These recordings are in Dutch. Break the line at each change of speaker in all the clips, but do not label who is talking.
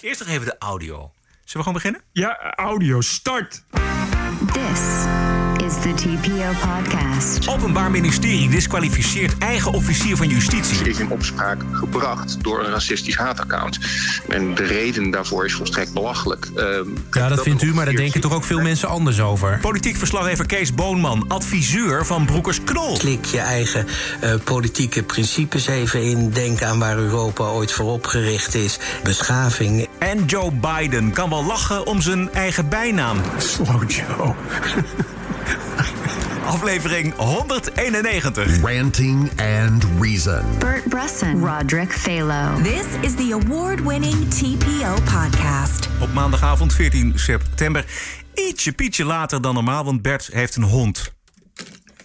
Eerst nog even de audio. Zullen we gewoon beginnen?
Ja, audio, start.
This is the TPO podcast.
Openbaar Ministerie disqualificeert eigen officier van justitie.
is in opspraak gebracht door een racistisch haataccount. En de reden daarvoor is volstrekt belachelijk. Ehm,
Ja, dat vindt u, maar daar denken toch ook veel mensen anders over.
Politiek verslaggever Kees Boonman, adviseur van Broekers Knol.
Klik je eigen eh, politieke principes even in. Denk aan waar Europa ooit voor opgericht is. Beschaving.
En Joe Biden kan wel lachen om zijn eigen bijnaam.
Slow Joe.
Aflevering 191.
Ranting and Reason.
Bert Bresson, Roderick Phalo.
This is the award winning TPO podcast.
Op maandagavond 14 september. Ietsje pietje later dan normaal, want Bert heeft een hond.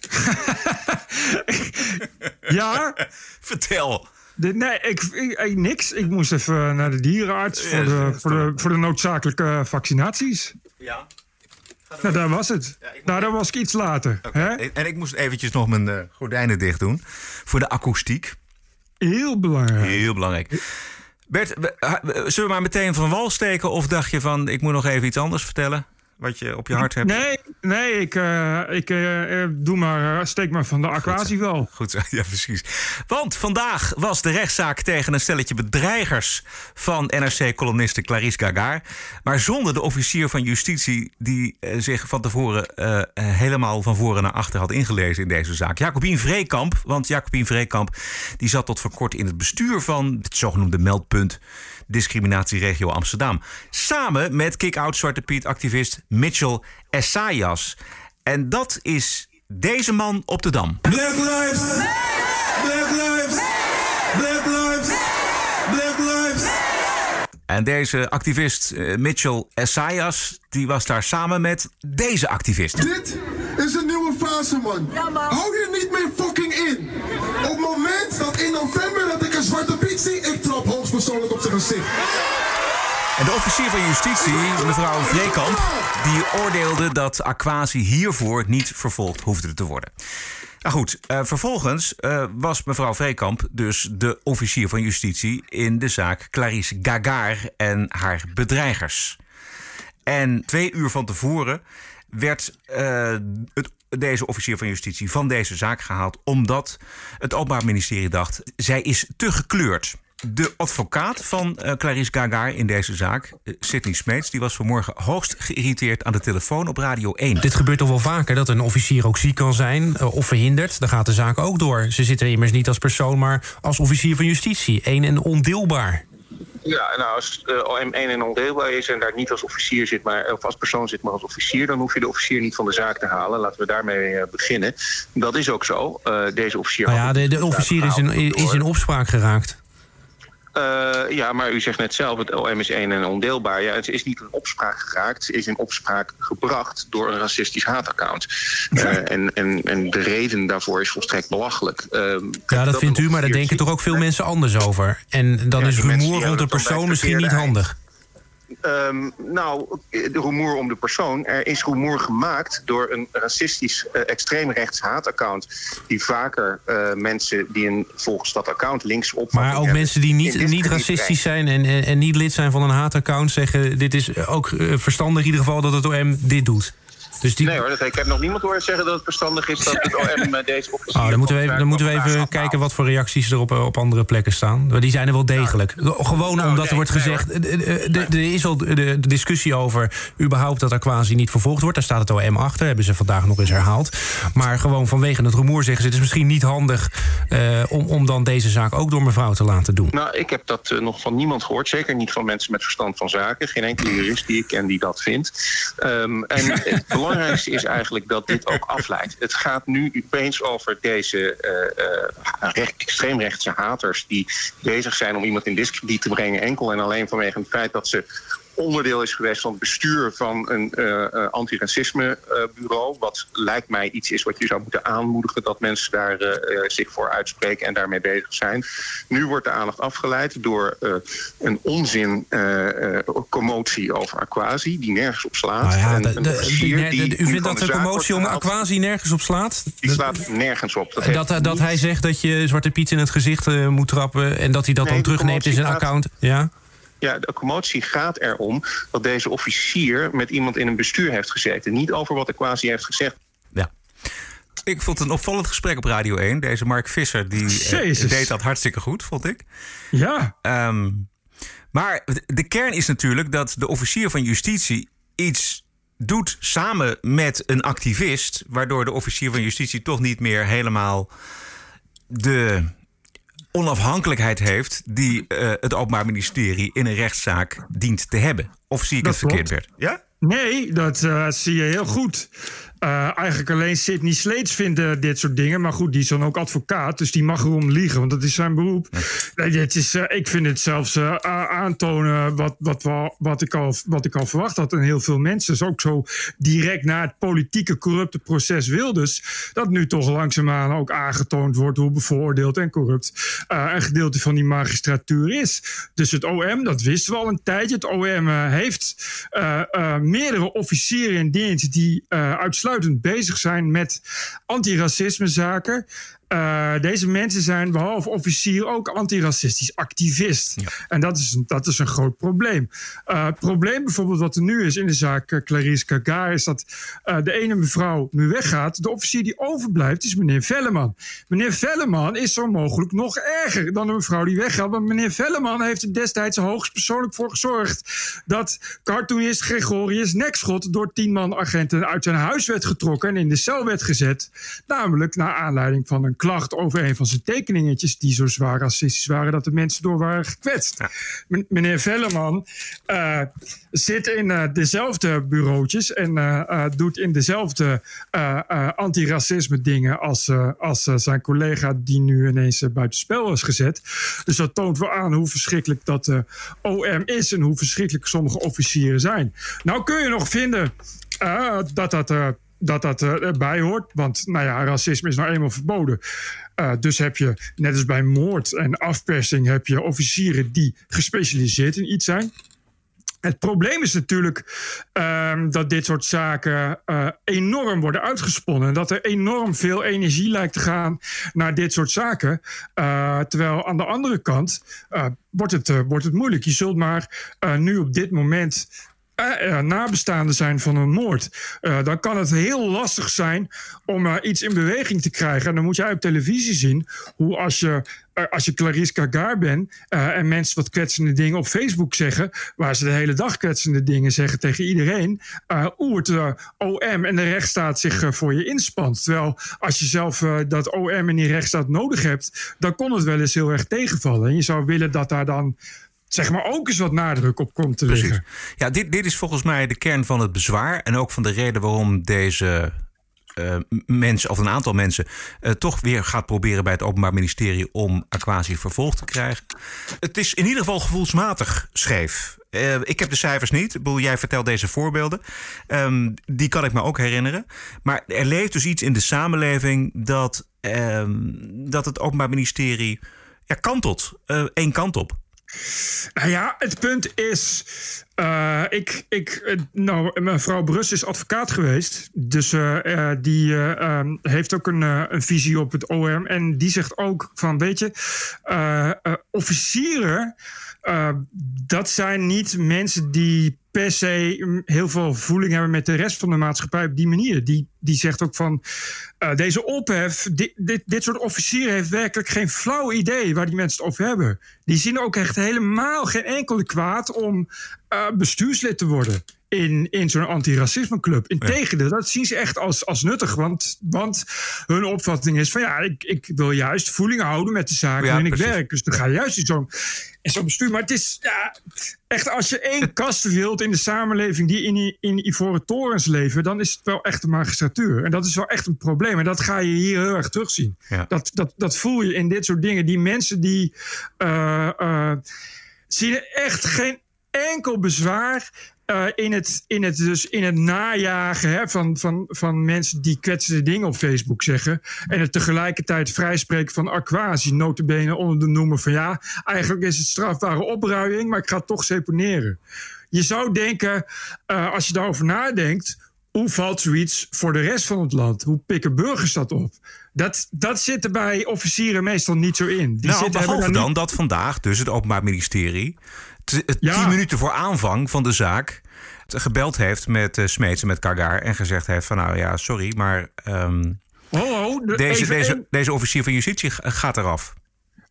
Ja?
Vertel.
De- nee, ik, ik, ik- niks. Ik moest even naar de dierenarts voor de, voor de, voor de noodzakelijke vaccinaties.
Ja.
Nou, daar was het. Nou, daar was ik iets later. Hè?
En ik moest eventjes nog mijn eh, gordijnen dicht doen. Voor de akoestiek.
Heel belangrijk.
Heel belangrijk. Bert, zullen we maar meteen van wal steken? Of dacht je van, ik moet nog even iets anders vertellen? Wat je op je hart hebt?
Nee, nee ik, eh, ik eh, eh, doe maar, steek maar van de aquatie wel.
Goed zo, ja precies. Want vandaag was de rechtszaak tegen een stelletje bedreigers van NRC-columniste Clarice Gagar. Maar zonder de officier van justitie die zich van tevoren helemaal van voren naar achter had ingelezen in deze zaak. Jacobien Vreekamp, want Jacobien Vreekamp die zat tot voor kort in het bestuur van het zogenoemde meldpunt discriminatieregio Amsterdam. Samen met kick-out Zwarte Piet-activist Mitchell Essayas. En dat is deze man op de Dam.
Black lives! Black lives! Black lives! Black lives!
En deze activist eh, Mitchell Essayas, die was daar samen met deze activist.
Dit is een nieuwe fase, man. Hou je niet meer fucking in. Op het moment dat in november dat ik een zwarte piet zie, ik trap hoogstpersoonlijk op zijn gezicht.
En de officier van justitie, mevrouw Vreekamp, die oordeelde dat Aquasi hiervoor niet vervolgd hoefde te worden. Nou goed, eh, vervolgens eh, was mevrouw Vreekamp dus de officier van justitie in de zaak Clarice Gagar en haar bedreigers. En twee uur van tevoren werd eh, het, deze officier van justitie van deze zaak gehaald. Omdat het Openbaar Ministerie dacht, zij is te gekleurd. De advocaat van eh, Clarice Gagar in deze zaak, eh, Sidney Smeets... die was vanmorgen hoogst geïrriteerd aan de telefoon op Radio 1.
Dit gebeurt toch wel vaker dat een officier ook ziek kan zijn of verhinderd. Dan gaat de zaak ook door. Ze zitten immers niet als persoon, maar als officier van justitie. Eén en ondeelbaar.
Ja, nou, als uh, OM1 en ondeelbaar is en daar niet als officier zit, maar, of als persoon zit, maar als officier, dan hoef je de officier niet van de zaak te halen. Laten we daarmee uh, beginnen. Dat is ook zo. Uh, deze officier.
Nou ja, de, de officier is in, is in opspraak geraakt.
Uh, ja, maar u zegt net zelf, het OM is één en ondeelbaar. Ja, het is niet in opspraak geraakt, het is in opspraak gebracht door een racistisch haataccount. Uh, en, en, en de reden daarvoor is volstrekt belachelijk. Uh,
ja, dat, dat vindt u, maar daar denken toch ook veel mensen anders over. En dan ja, is rumoer rond de persoon misschien niet handig.
Um, nou, de rumoer om de persoon. Er is rumoer gemaakt door een racistisch uh, extreemrechts haataccount. Die vaker uh, mensen die een, volgens dat account linksop.
Maar ook mensen die niet, niet racistisch zijn en, en, en, niet lid zijn van een haataccount zeggen: dit is ook uh, verstandig in ieder geval dat het OM dit doet.
Dus die... Nee hoor, ik heb nog niemand horen zeggen dat het verstandig is dat het OM deze officier...
Oh, dan moeten we even, dan moeten we even kijken wat voor reacties er op, op andere plekken staan. Die zijn er wel degelijk. Gewoon nou, omdat er wordt gezegd... Er is al de, discussie over überhaupt dat Aquasi niet vervolgd wordt. Daar staat het OM achter, hebben ze vandaag nog eens herhaald. Maar gewoon vanwege het rumoer zeggen ze... het is misschien niet handig uh, om, om dan deze zaak ook door mevrouw te laten doen.
Nou, ik heb dat uh, nog van niemand gehoord. Zeker niet van mensen met verstand van zaken. Geen enkele jurist die ik ken die dat vindt. Um, en belangrijkste is eigenlijk dat dit ook afleidt. Het gaat nu opeens over deze uh, uh, extreemrechtse haters... die bezig zijn om iemand in discrediet te brengen... enkel en alleen vanwege het feit dat ze onderdeel is geweest van het bestuur van een uh, uh, antiracismebureau. wat lijkt mij iets is wat je zou moeten aanmoedigen dat mensen daar uh, zich voor uitspreken en daarmee bezig zijn. Nu wordt de aandacht afgeleid door een onzin commotie over Aquasi, die nergens op slaat.
Nou ja,
en,
de, de, die, die, u vindt dat de commotie om Aquasi nergens op slaat?
Die slaat nergens op.
Dat, dat, dat hij zegt dat je Zwarte Piet in het gezicht moet trappen en dat hij dat
nee,
dan terugneemt in zijn account. Ja?
Ja, de commotie gaat erom dat deze officier met iemand in een bestuur heeft gezeten. Niet over wat de quasi heeft gezegd.
Ja. Ik vond het een opvallend gesprek op Radio 1. Deze Mark Visser die uh, deed dat hartstikke goed, vond ik.
Ja.
Um, maar de kern is natuurlijk dat de officier van justitie iets doet samen met een activist, waardoor de officier van justitie toch niet meer helemaal de onafhankelijkheid heeft die uh, het Openbaar Ministerie in een rechtszaak dient te hebben. Of zie ik
dat
het verkeerd, Bert?
Ja? Nee, dat uh, zie je heel goed. Uh, eigenlijk alleen Sidney Sleets vindt uh, dit soort dingen. Maar goed, die is dan ook advocaat. Dus die mag erom liegen, want dat is zijn beroep. Nee, dit is, uh, ik vind het zelfs aantonen wat, wat, wat, wat, ik al, wat ik al verwacht had. En heel veel mensen. Dus ook zo direct na het politieke corrupte proces Wilders. Dat nu toch langzaamaan ook aangetoond wordt hoe bevoordeeld en corrupt een gedeelte van die magistratuur is. Dus het OM, dat wisten we al een tijdje. Het OM heeft meerdere officieren in dienst die uitsluitend bezig zijn met antiracismezaken. Uh, deze mensen zijn behalve officier ook antiracistisch activist. Ja. En dat is, dat is een groot probleem. Uh, het probleem bijvoorbeeld wat er nu is in de zaak uh, Clarice Kagar... is dat de ene mevrouw nu weggaat. De officier die overblijft is meneer Velleman. Meneer Velleman is zo mogelijk nog erger dan de mevrouw die weggaat. Want meneer Velleman heeft er destijds hoogstpersoonlijk voor gezorgd... dat cartoonist Gregorius Nekschot door tien man agenten uit zijn huis werd getrokken... en in de cel werd gezet. Namelijk naar aanleiding van een klacht over een van zijn tekeningetjes die zo zwaar racistisch waren dat de mensen door waren gekwetst. Ja. Meneer Velleman uh, zit in uh, dezelfde bureautjes en uh, doet in dezelfde antiracisme dingen als, als zijn collega die nu ineens buitenspel is gezet. Dus dat toont wel aan hoe verschrikkelijk dat de OM is en hoe verschrikkelijk sommige officieren zijn. Nou kun je nog vinden dat dat dat dat erbij hoort. Want nou ja, racisme is nou eenmaal verboden. Uh, dus heb je, net als bij moord en afpersing, heb je officieren die gespecialiseerd in iets zijn. Het probleem is natuurlijk um, dat dit soort zaken uh, enorm worden uitgesponnen. En dat er enorm veel energie lijkt te gaan naar dit soort zaken. Terwijl aan de andere kant wordt, het, wordt het moeilijk. Je zult maar nu op dit moment uh, nabestaanden zijn van een moord, uh, dan kan het heel lastig zijn om iets in beweging te krijgen. En dan moet jij op televisie zien hoe als je, als je Clarice Kagar bent en mensen wat kwetsende dingen op Facebook zeggen, waar ze de hele dag kwetsende dingen zeggen tegen iedereen, hoe het OM en de rechtsstaat zich voor je inspant. Terwijl als je zelf dat OM en die rechtsstaat nodig hebt, dan kon het wel eens heel erg tegenvallen. En je zou willen dat daar dan zeg maar ook eens wat nadruk op komt te
Precies.
liggen.
Ja, dit, dit is volgens mij de kern van het bezwaar. En ook van de reden waarom deze uh, mensen, of een aantal mensen, uh, toch weer gaat proberen bij het Openbaar Ministerie om Aquasi vervolgd te krijgen. Het is in ieder geval gevoelsmatig scheef. Uh, ik heb de cijfers niet. Ik bedoel, jij vertelt deze voorbeelden. Um, die kan ik me ook herinneren. Maar er leeft dus iets in de samenleving dat, um, dat het Openbaar Ministerie ja, kantelt. één kant op.
Nou ja, het punt is. Uh, ik, ik, nou, mevrouw Brus is advocaat geweest. Dus uh, die um, heeft ook een, een, visie op het OM. En die zegt ook van, weet je, officieren... dat zijn niet mensen die per se heel veel voeling hebben met de rest van de maatschappij op die manier. Die, die zegt ook van uh, deze ophef, dit, dit, dit soort officieren heeft werkelijk geen flauw idee waar die mensen het over hebben. Die zien ook echt helemaal geen enkele kwaad om uh, bestuurslid te worden in, in zo'n antiracismeclub. Integendeel, ja. dat zien ze echt als, als nuttig. Want, want hun opvatting is van ja, ik, ik wil juist voeling houden met de zaken ja, waarin ik werk. Dus dan ga je juist in zo'n zo'n bestuur. Maar het is ja, echt als je één kast wilt in de samenleving die in, in Ivoren torens leven, dan is het wel echt de magistratuur. En dat is wel echt een probleem. En dat ga je hier heel erg terugzien. Ja. Dat, dat, dat voel je in dit soort dingen. Die mensen die uh, uh, zien echt geen enkel bezwaar uh, in, het, in, het, dus in het najagen hè, van, van, van mensen die kwetsende dingen op Facebook zeggen. En het tegelijkertijd vrijspreken van aquasi, notabene onder de noemer van ja, eigenlijk is het strafbare opruiing, maar ik ga het toch seponeren. Je zou denken, uh, als je daarover nadenkt, hoe valt zoiets voor de rest van het land? Hoe pikken burgers dat op? Dat, dat zit er bij officieren meestal niet zo in.
Die nou, behalve dan niet... dat vandaag dus het Openbaar Ministerie t-
Ja.
tien minuten voor aanvang van de zaak gebeld heeft met uh, Smeets en met Kagar en gezegd heeft van nou ja, sorry, maar
de-
deze, deze, deze officier van justitie gaat eraf.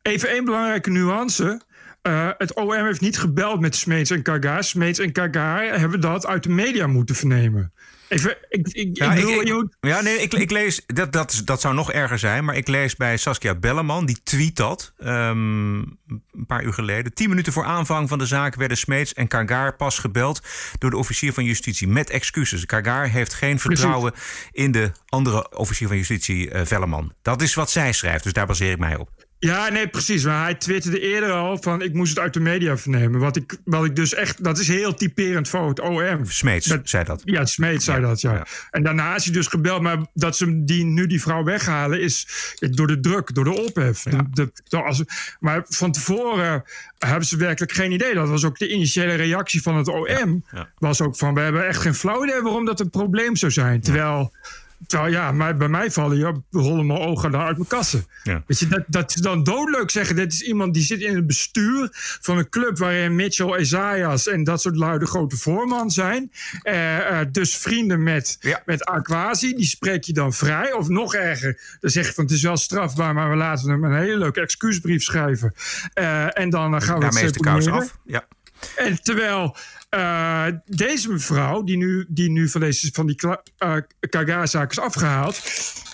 Even één belangrijke nuance. Eh, het OM heeft niet gebeld met Smeets en Kagar. Smeets en Kagar hebben dat uit de media moeten vernemen. Even, ik, ik,
Ja,
ik
ik, ik- ja, nee, ik, ik lees, dat, dat, dat zou nog erger zijn, maar ik lees bij Saskia Belleman, die tweet dat ehm, een paar uur geleden. Tien minuten voor aanvang van de zaak werden Smeets en Kagar pas gebeld door de officier van justitie met excuses. Kagar heeft geen vertrouwen in de andere officier van justitie, eh Velleman. Dat is wat zij schrijft, dus daar baseer ik mij op.
Ja, nee, precies. Maar hij twitterde eerder al van... ik moest het uit de media vernemen. Wat ik, wat ik dus echt... Dat is heel typerend voor het OM.
Smeets
Dat-
zei dat.
Ja, Smeet zei dat, ja.
ja.
En daarna is hij dus gebeld. Maar dat ze die, nu die vrouw weghalen is door de druk, door de ophef. De- de- als, maar van tevoren hebben ze werkelijk geen idee. Dat was ook de initiële reactie van het OM.
ja.
Was ook van, we hebben echt geen flauw idee waarom dat een probleem zou zijn. Terwijl... Terwijl ja, maar bij mij vallen ja, rollen mijn ogen daar uit mijn kassen.
Ja.
Weet je, dat, dat is dan doodleuk zeggen. Dit is iemand die zit in het bestuur van een club waarin Mitchell Isaias en dat soort luide grote voorman zijn. Eh, eh, dus vrienden met,
Ja.
met Aquasi, die spreek je dan vrij. Of nog erger, dan zeg je van het is wel strafbaar, maar we laten hem een hele leuke excuusbrief schrijven. Eh, en dan gaan we
Daarmee is
het
de kous af. Ja.
En terwijl eh, deze mevrouw, die nu, die nu van, deze, van die kla- eh, Kaga-zaak is afgehaald,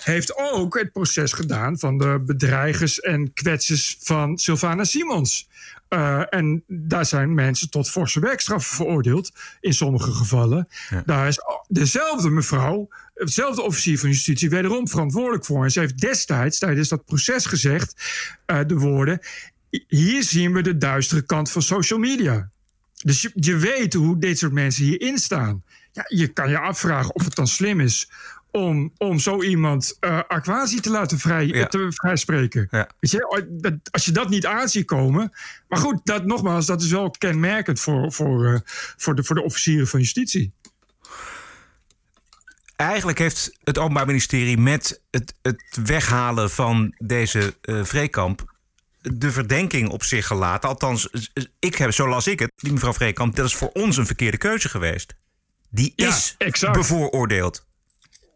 heeft ook het proces gedaan van de bedreigers en kwetsers van Sylvana Simons. Eh, en daar zijn mensen tot forse werkstraffen veroordeeld, in sommige gevallen. Daar is dezelfde mevrouw, dezelfde officier van justitie, wederom verantwoordelijk voor. En ze heeft destijds tijdens dat proces gezegd de woorden: Hier zien we de duistere kant van social media. Dus je, je weet hoe dit soort mensen hierin staan. Ja, je kan je afvragen of het dan slim is om, om zo iemand aquasi te laten vrij,
Ja.
te vrijspreken.
Ja.
Weet je, oh, als je dat niet aanziet komen. Maar goed, dat, nogmaals, dat is wel kenmerkend voor, voor, eh, voor, de, voor de officieren van justitie.
Eigenlijk heeft het Openbaar Ministerie met het, het weghalen van deze eh Vreekamp de verdenking op zich gelaten. Althans, ik heb, zo las ik het, die mevrouw Vreekamp, dat is voor ons een verkeerde keuze geweest. Die
Ja,
is
exact.
bevooroordeeld.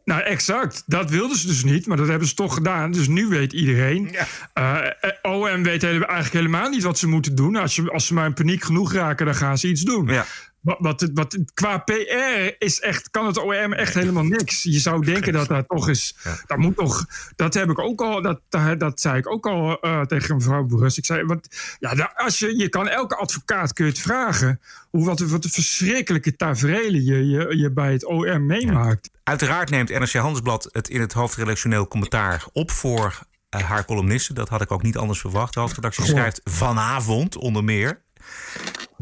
Nou, exact. Dat wilden ze dus niet, maar dat hebben ze toch gedaan. Dus nu weet iedereen.
Ja.
Eh, eh, OM weet eigenlijk helemaal niet wat ze moeten doen. Als, je, als ze maar in paniek genoeg raken, dan gaan ze iets doen.
Ja.
Wat, wat, wat, qua PR is echt, kan het OM echt helemaal niks. Je zou denken dat dat toch is. Dat moet toch. Dat heb ik ook al. Dat, dat, dat zei ik ook al eh, tegen mevrouw Brust. Ik zei, wat, ja, als je, je kan elke advocaat kun je het vragen. Hoe, wat, wat een verschrikkelijke tafereelen je, je, je bij het OM meemaakt.
Uiteraard neemt NRC Handelsblad het in het hoofdredactioneel commentaar op voor eh, haar columnisten. Dat had ik ook niet anders verwacht. De hoofdredactie schrijft vanavond onder meer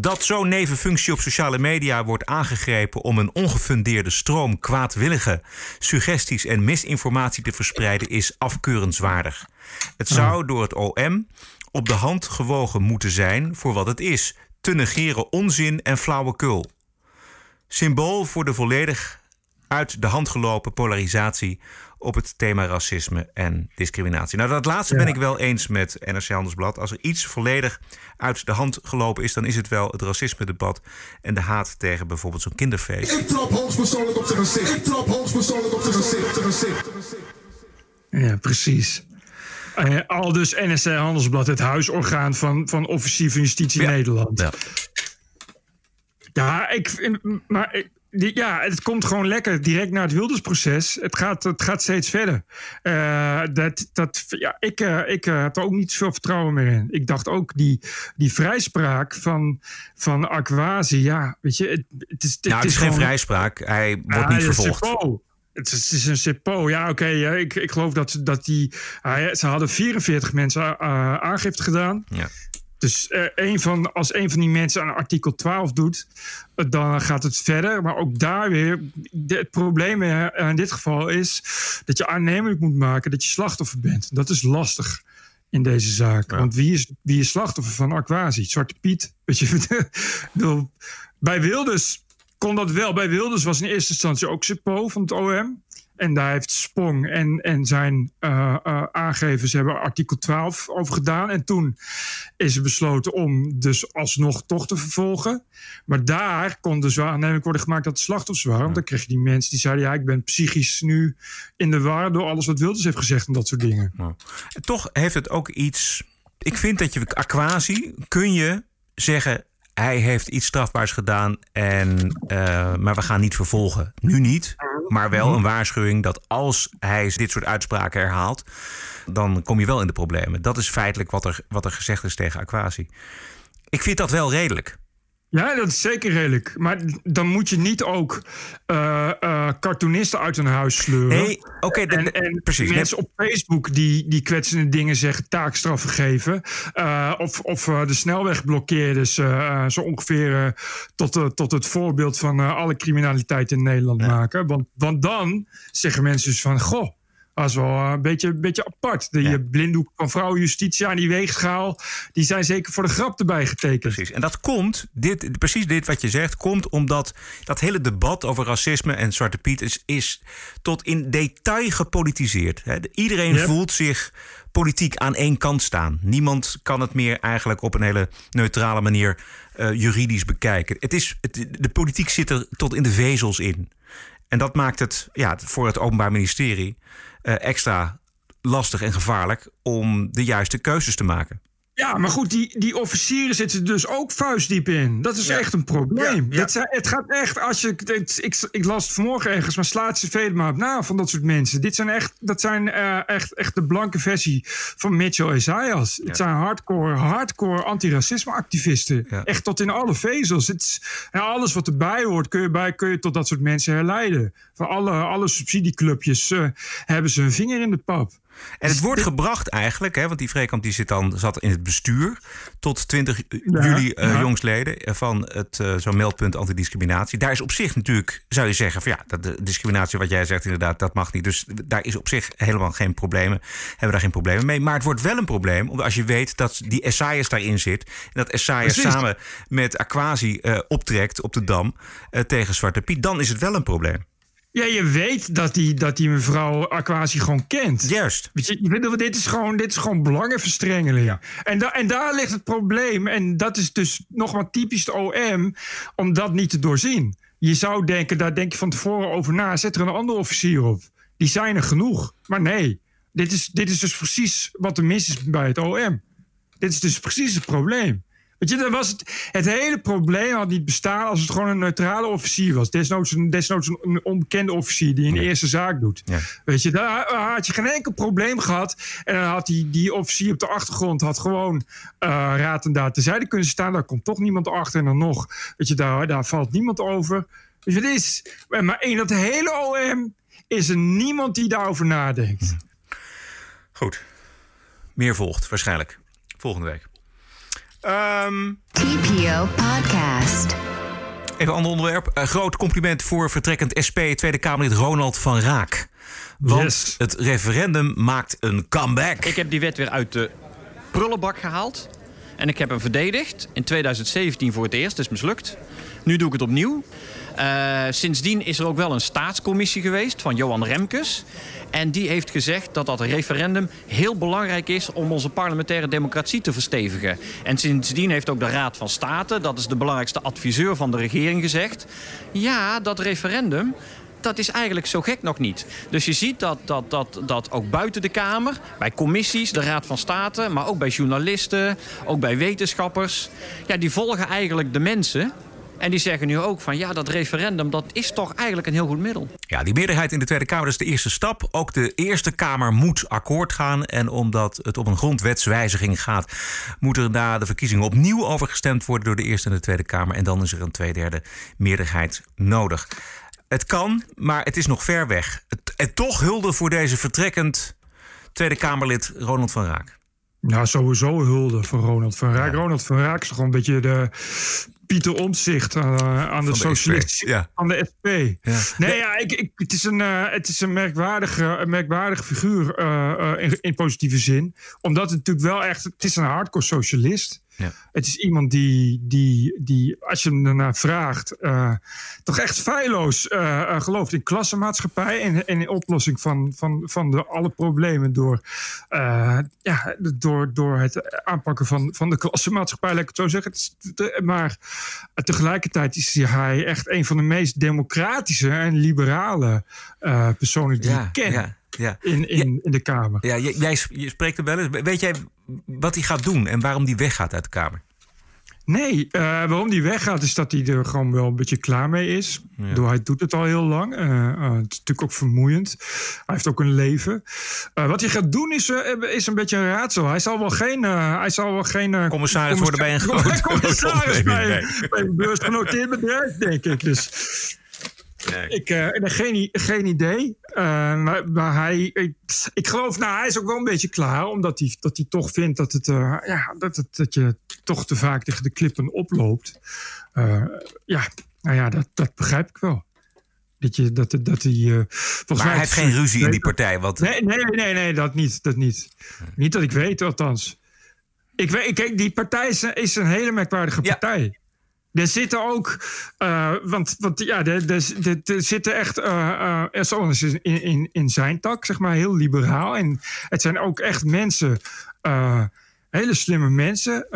dat zo'n nevenfunctie op sociale media wordt aangegrepen om een ongefundeerde stroom kwaadwillige suggesties en misinformatie te verspreiden is afkeurenswaardig. Het zou door het OM op de hand gewogen moeten zijn voor wat het is: te negeren onzin en flauwekul. Symbool voor de volledig uit de hand gelopen polarisatie op het thema racisme en discriminatie. Nou, dat laatste ben ik wel eens met NRC Handelsblad. Als er iets volledig uit de hand gelopen is, dan is het wel het racisme-debat en de haat tegen bijvoorbeeld zo'n kinderfeest.
Ik trap hoogstpersoonlijk op zijn gezicht. Ik trap hoogstpersoonlijk op zijn gezicht. Zijn gezicht.
Ja, precies. Eh, al dus NSC Handelsblad, het huisorgaan van, van officier van justitie
Ja.
Nederland.
Ja.
Ja, ik maar ik- die- ja, het komt gewoon lekker direct na het Wildersproces. Het gaat, het gaat steeds verder. Eh, dat, dat, ja, ik eh, ik eh, heb er ook niet zoveel vertrouwen meer in. Ik dacht ook die, die vrijspraak van, van Aquasi, ja, weet je, het, het is,
Nou, het is geen
gewoon-
vrijspraak. Hij wordt
Ja,
niet
het is
vervolgd.
Het is, het is een CEPO. Ja, oké. ik, ik geloof dat, dat die... hij- ze hadden 44 mensen aangifte gedaan.
Ja.
Dus eh, een van, als een van die mensen aan artikel 12 doet, eh, dan gaat het verder. Maar ook daar weer, de- het probleem eh, in dit geval is dat je aannemelijk moet maken dat je slachtoffer bent. Dat is lastig in deze zaak. Want wie is, wie is slachtoffer van Aquasi? Zwarte Piet? Weet je, bij Wilders kon dat wel. Bij Wilders was in eerste instantie ook CEPO van het OM. En daar heeft Spong en, en zijn uh, uh, aangevers hebben artikel 12 over gedaan. En toen is er besloten om dus alsnog toch te vervolgen. Maar daar kon dus aannemelijk worden gemaakt dat het slachtoffers waren. Want dan kreeg je die mensen die zeiden... ja, ik ben psychisch nu in de war door alles wat Wilders heeft gezegd... en dat soort dingen.
Nou, toch heeft het ook iets... Ik vind dat je Aquasi kun je zeggen hij heeft iets strafbaars gedaan, en, uh, maar we gaan niet vervolgen. Nu niet, maar wel een waarschuwing dat als hij dit soort uitspraken herhaalt, dan kom je wel in de problemen. Dat is feitelijk wat er, wat er gezegd is tegen Aquasi. Ik vind dat wel redelijk.
Ja, dat is zeker redelijk. Maar dan moet je niet ook uh, uh, cartoonisten uit een huis sleuren.
Nee, oké, okay,
en, en precies. Mensen op Facebook die, die kwetsende dingen zeggen, taakstraffen geven. Uh, of of de snelweg blokkeerders zo ongeveer tot, tot het voorbeeld van alle criminaliteit in Nederland ja. maken. Want, want dan zeggen mensen dus van, goh, dat is wel een beetje, een beetje apart. De ja. blinddoek van vrouwenjustitie aan die weegschaal... die zijn zeker voor de grap erbij getekend.
Precies. En dat komt, dit, precies dit wat je zegt... komt omdat dat hele debat over racisme en Zwarte Piet... is, is tot in detail gepolitiseerd. Iedereen yep. voelt zich politiek aan één kant staan. Niemand kan het meer eigenlijk op een hele neutrale manier... Uh, juridisch bekijken. Het is, het, de politiek zit er tot in de vezels in. En dat maakt het ja, voor het Openbaar Ministerie extra lastig en gevaarlijk om de juiste keuzes te maken.
Ja, maar goed, die, die officieren zitten dus ook vuistdiep in. Dat is ja. echt een probleem. Ja, ja. Het, het, gaat echt, als je. Het, ik, ik las het vanmorgen ergens, maar slaat ze veel maar op na van dat soort mensen. Dit zijn echt, dat zijn uh, echt, echt de blanke versie van Mitchell Isaias. Het zijn hardcore, hardcore antiracisme-activisten. Echt tot in alle vezels. Het is, alles wat erbij hoort, kun je, bij, kun je tot dat soort mensen herleiden. Van alle, alle subsidieclubjes uh, hebben ze een vinger in de pap.
En het wordt gebracht eigenlijk, hè, want die Vreekamp die zit dan, zat in het bestuur tot 20 juli uh, ja. jongsleden van het uh, zo'n meldpunt antidiscriminatie. Daar is op zich natuurlijk, zou je zeggen, van ja, dat de discriminatie wat jij zegt inderdaad, dat mag niet. Dus daar is op zich helemaal geen problemen, hebben daar geen problemen mee. Maar het wordt wel een probleem, omdat als je weet dat die Essayas daarin zit en dat Essayas samen met Aquasi uh, optrekt op de Dam tegen Zwarte Piet, dan is het wel een probleem.
Ja, je weet dat die, dat die mevrouw Aquasi gewoon kent.
Juist.
Weet je, je weet, dit, is gewoon, dit is gewoon belangenverstrengeling. Ja. En, da, en daar ligt het probleem. En dat is dus nog wat typisch de OM, om dat niet te doorzien. Je zou denken, daar denk je van tevoren over na, zet er een andere officier op. Die zijn er genoeg. Maar nee, dit is, dit is dus precies wat er mis is bij het OM. Dit is dus precies het probleem. Weet je, dan was het, het hele probleem had niet bestaan als het gewoon een neutrale officier was. Desnoods een, desnoods een onbekende officier die een ja. eerste zaak doet. Ja. Weet je, daar had je geen enkel probleem gehad. En dan had die, die officier op de achtergrond had gewoon uh, raad en daad terzijde kunnen staan. Daar komt toch niemand achter. En dan nog, weet je, daar, daar valt niemand over. Weet je, het is, maar in dat hele OM is er niemand die daarover nadenkt.
Goed. Meer volgt waarschijnlijk volgende week. Um,
TPO Podcast.
Even een ander onderwerp. Een groot compliment voor vertrekkend SP Tweede Kamerlid Ronald van Raak. Want
Yes.
het referendum maakt een comeback.
Ik heb die wet weer uit de prullenbak gehaald. En ik heb hem verdedigd. In 2017 voor het eerst, is mislukt. Nu doe ik het opnieuw. Uh, sindsdien is er ook wel een staatscommissie geweest van Johan Remkes. En die heeft gezegd dat dat referendum heel belangrijk is om onze parlementaire democratie te verstevigen. En sindsdien heeft ook de Raad van State, dat is de belangrijkste adviseur van de regering, gezegd: ja, dat referendum. Dat is eigenlijk zo gek nog niet. Dus je ziet dat, dat, dat, dat ook buiten de Kamer, bij commissies, de Raad van State, maar ook bij journalisten, ook bij wetenschappers, ja, die volgen eigenlijk de mensen en die zeggen nu ook van ja, dat referendum dat is toch eigenlijk een heel goed middel.
Ja, die meerderheid in de Tweede Kamer is de eerste stap. Ook de Eerste Kamer moet akkoord gaan. En omdat het om een grondwetswijziging gaat, moet er na de verkiezingen opnieuw over gestemd worden door de Eerste en de Tweede Kamer. En dan is er een tweederde meerderheid nodig. Het kan, maar het is nog ver weg. Het, en toch hulde voor deze vertrekkend Tweede Kamerlid Ronald van Raak.
Nou, sowieso hulde voor Ronald van Raak. Ja. Ronald van Raak is gewoon een beetje de Pieter Omtzigt uh, aan de, de socialistische
ja.
aan de SP. Ja. Nee, ja, ik, ik, het is een, uh, het is een merkwaardige, een merkwaardige figuur uh, in, in, positieve zin. Omdat het natuurlijk wel echt, het is een hardcore socialist. Het is iemand die, die, die als je hem ernaar vraagt, uh, toch echt feilloos uh, gelooft in klassenmaatschappij en in oplossing van, van, van de, alle problemen door, uh, ja, door, door het aanpakken van, van de klassenmaatschappij, laat ik het zo zeggen. Het maar tegelijkertijd is hij echt een van de meest democratische en liberale personen die
ja,
ik ken.
Ja. Ja.
In, in, in de Kamer.
Ja, jij je spreekt er wel eens. Weet jij wat hij gaat doen en waarom hij weggaat uit de Kamer?
Nee, uh, waarom die weggaat is dat hij er gewoon wel een beetje klaar mee is. Ja. Door, hij doet het al heel lang. Uh, uh, het is natuurlijk ook vermoeiend. Hij heeft ook een leven. wat hij gaat doen is, is een beetje een raadsel. Hij zal wel geen... hij zal wel geen
commissaris worden bij een groot
commissaris bij, bij een beursgenoteerd bedrijf, denk ik. Dus Nee. Ik uh, geen, geen idee. Uh, maar, maar, hij, ik, ik, geloof, nou, hij is ook wel een beetje klaar, omdat hij, dat hij toch vindt dat, het, uh, ja, dat, het, dat je toch te vaak tegen de klippen oploopt. ja, nou ja, dat, dat begrijp ik wel. Dat, je, dat, dat hij,
maar hij heeft geen ruzie in die partij. Want...
Nee, nee, nee, nee, dat niet. Dat niet. niet dat ik weet, althans. Ik weet, kijk, die partij is, is een hele merkwaardige partij. Ja. Er zitten ook, uh, want, want ja, er, er, er zitten echt, uh, uh, zoals in, in, in zijn tak, zeg maar, heel liberaal. En het zijn ook echt mensen, hele slimme mensen.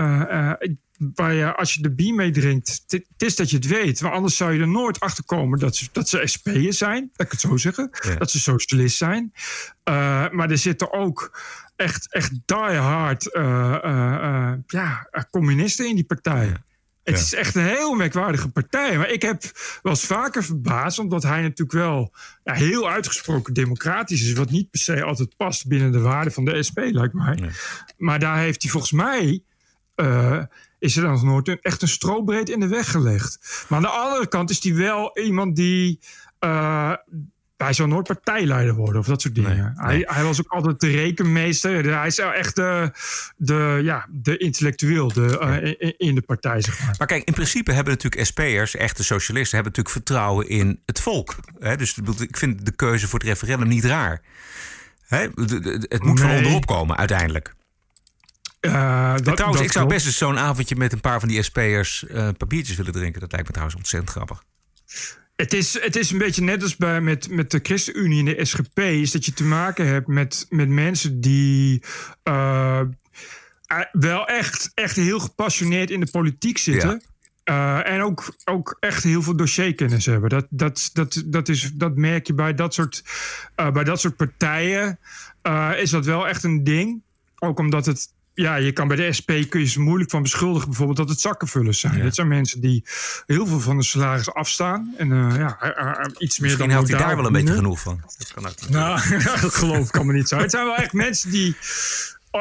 waar je, als je de bier mee drinkt, het is dat je het weet. Maar anders zou je er nooit achter komen dat ze, dat ze SP'er zijn, laat ik het zo zeggen. Ja. Dat ze socialist zijn. maar er zitten ook echt, echt die hard ja, communisten in die partij. Ja. Het is echt een heel merkwaardige partij. Maar ik heb eens vaker verbaasd, omdat hij natuurlijk wel ja, heel uitgesproken democratisch is. Wat niet per se altijd past binnen de waarden van de SP, lijkt mij. Maar daar heeft hij volgens mij. Uh, is er dan nog nooit echt een strobreed in de weg gelegd. Maar aan de andere kant is hij wel iemand die. Uh, hij zou nooit partijleider worden of dat soort dingen. Nee, hij, nee. hij, was ook altijd de rekenmeester. Hij is echt de, de, ja, de intellectueel de, uh, in de partij, zeg maar.
Maar kijk, in principe hebben natuurlijk SP'ers, echte socialisten... hebben natuurlijk vertrouwen in het volk. Hè? Dus ik vind de keuze voor het referendum niet raar. Hè? Het moet nee. van onderop komen, uiteindelijk.
Uh, dat,
trouwens,
dat
ik zou best eens zo'n avondje met een paar van die SP'ers uh, papiertjes willen drinken. Dat lijkt me trouwens ontzettend grappig.
Het is, het is een beetje net als bij, met, met de ChristenUnie en de SGP, is dat je te maken hebt met, met mensen die uh, wel echt, echt heel gepassioneerd in de politiek zitten. Ja. Uh, en ook, ook echt heel veel dossierkennis hebben. Dat, dat, dat, dat, is, dat merk je bij dat soort, uh, bij dat soort partijen. is dat wel echt een ding. Ook omdat het ja, je kan bij de SP kun je ze moeilijk van beschuldigen, bijvoorbeeld dat het zakkenvullers zijn. Ja. Dit zijn mensen die heel veel van de salaris afstaan. En uh, ja, uh, iets meer
Misschien
dan
houdt hij daar wel een beetje genoeg van. Dat kan ook
nou, dat geloof ik allemaal niet zo. Het zijn wel echt mensen die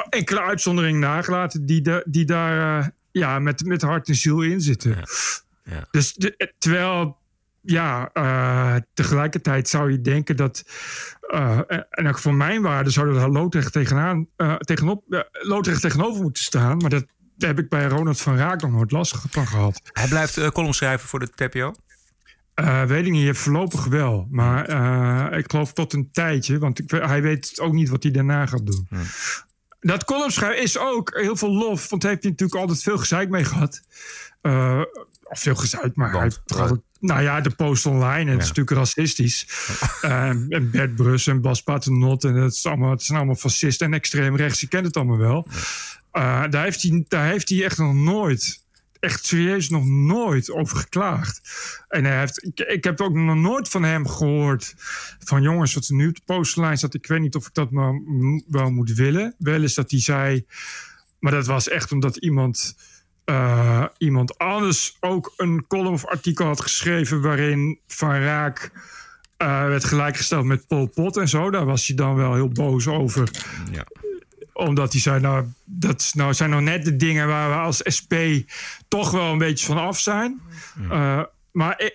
enkele uitzonderingen nagelaten, die, de, die daar uh, ja, met, met hart en ziel in zitten. Ja. Ja. Dus de, terwijl ja, uh, tegelijkertijd zou je denken dat. Uh, en voor mijn waarde zou er Loodrecht, tegenaan, uh, tegenop, Loodrecht tegenover moeten staan. Maar dat daar heb ik bij Ronald van Raak nog nooit last van gehad.
Hij blijft uh, column schrijven voor de TPO?
weet ik niet, voorlopig wel. Maar ik geloof tot een tijdje. Want ik, hij weet ook niet wat hij daarna gaat doen. Hmm. Dat columnschrijven is ook heel veel lof. Want hij heeft natuurlijk altijd veel gezeik mee gehad. of veel gezeik, maar hij heeft nou ja, de post online. En het is natuurlijk racistisch. um, en Bert Brus en Bas Paternot. En het, is allemaal, het zijn allemaal fascisten en extreem rechts. Je kent het allemaal wel. Uh, daar, heeft hij, daar heeft hij echt nog nooit echt serieus nog nooit over geklaagd. En hij heeft, ik, ik, heb ook nog nooit van hem gehoord van jongens, wat er nu op de posterlijn staat. Ik weet niet of ik dat maar wel moet willen. Wel is dat hij zei, maar dat was echt omdat iemand uh, iemand anders ook een column of artikel had geschreven waarin Van Raak uh, werd gelijkgesteld met Pol Pot en zo. Daar was hij dan wel heel boos over. Ja. Omdat hij zei, nou, dat nou, zijn nou net de dingen waar we als SP toch wel een beetje van af zijn. Ja. Uh, maar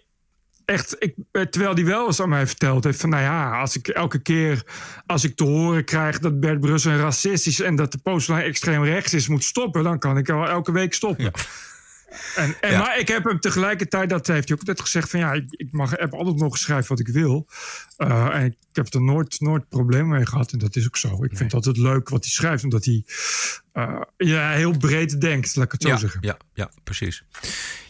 echt, ik, eh, terwijl die wel eens aan mij verteld heeft van, nou ja, als ik elke keer als ik te horen krijg dat Bert Brussel racistisch en dat de postlijn extreem rechts is moet stoppen, dan kan ik wel elke week stoppen. Ja. En, en
Ja.
Maar ik heb hem tegelijkertijd, dat heeft hij ook net gezegd... van ja, ik, ik mag, heb altijd mogen schrijven wat ik wil. Eh, en ik heb er nooit, nooit problemen mee gehad. En dat is ook zo. Ik vind het altijd leuk wat hij schrijft. Omdat hij eh, ja, heel breed denkt, laat ik het zo
ja,
zeggen.
Ja, ja, precies.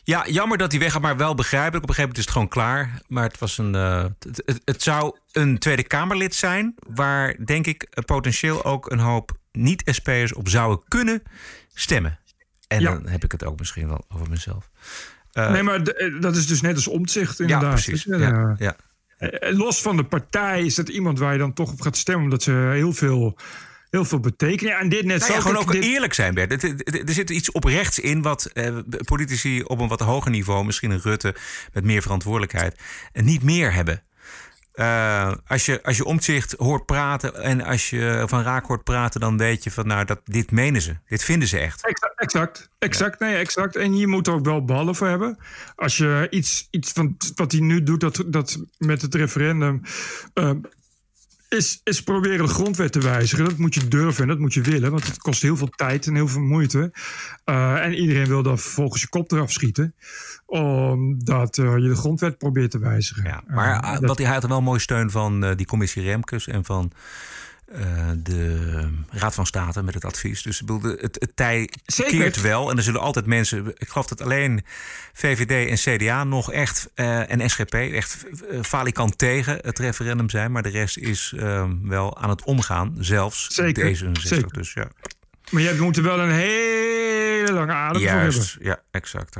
Ja, jammer dat hij weggaat, maar wel begrijpelijk. Op een gegeven moment is het gewoon klaar. Maar het, was een, eh, het, het, het zou een Tweede Kamerlid zijn... waar, denk ik, potentieel ook een hoop niet-SP'ers op zouden kunnen stemmen. En
Ja.
dan heb ik het ook misschien wel over mezelf. Eh,
nee, maar eh, dat is dus net als omzicht
ja,
inderdaad.
precies.
Dus,
Ja,
eh,
ja.
eh, Los van de partij is dat iemand waar je dan toch op gaat stemmen... omdat ze heel veel, heel veel betekenen. Ja, en dit net
Nou ja,
zo.
gewoon ook
dit-
eerlijk zijn, Bert. Het- het- het- Er zit iets oprechts in wat eh, politici op een wat hoger niveau, misschien een Rutte met meer verantwoordelijkheid, en niet meer hebben. Eh, als, je, als je omzicht hoort praten en als je van Raak hoort praten, dan weet je van nou, dat, dit menen ze. Dit vinden ze echt.
Exact, exact, exact, nee, exact. En je moet er ook wel ballen voor hebben. Als je iets, iets van wat hij nu doet, dat, dat met het referendum, eh, is, is proberen de grondwet te wijzigen. Dat moet je durven en dat moet je willen, want het kost heel veel tijd en heel veel moeite. Eh, en iedereen wil dan vervolgens je kop eraf schieten, omdat eh, je de grondwet probeert te wijzigen.
Ja, maar
Eh,
uh,
dat-
wat hij had er wel mooi steun van die commissie Remkes en van eh, de Raad van State met het advies. Dus het, het tij
Zeker.
keert wel. En er zullen altijd mensen. Ik geloof dat alleen VVD en CDA nog echt. eh, en SGP echt eh, falikant tegen het referendum zijn. Maar de rest is eh, wel aan het omgaan. Zelfs
Zeker,
D66.
zeker.
Dus ja.
Maar je moet er wel een hele lange adem voor hebben.
Juist, ja, exact.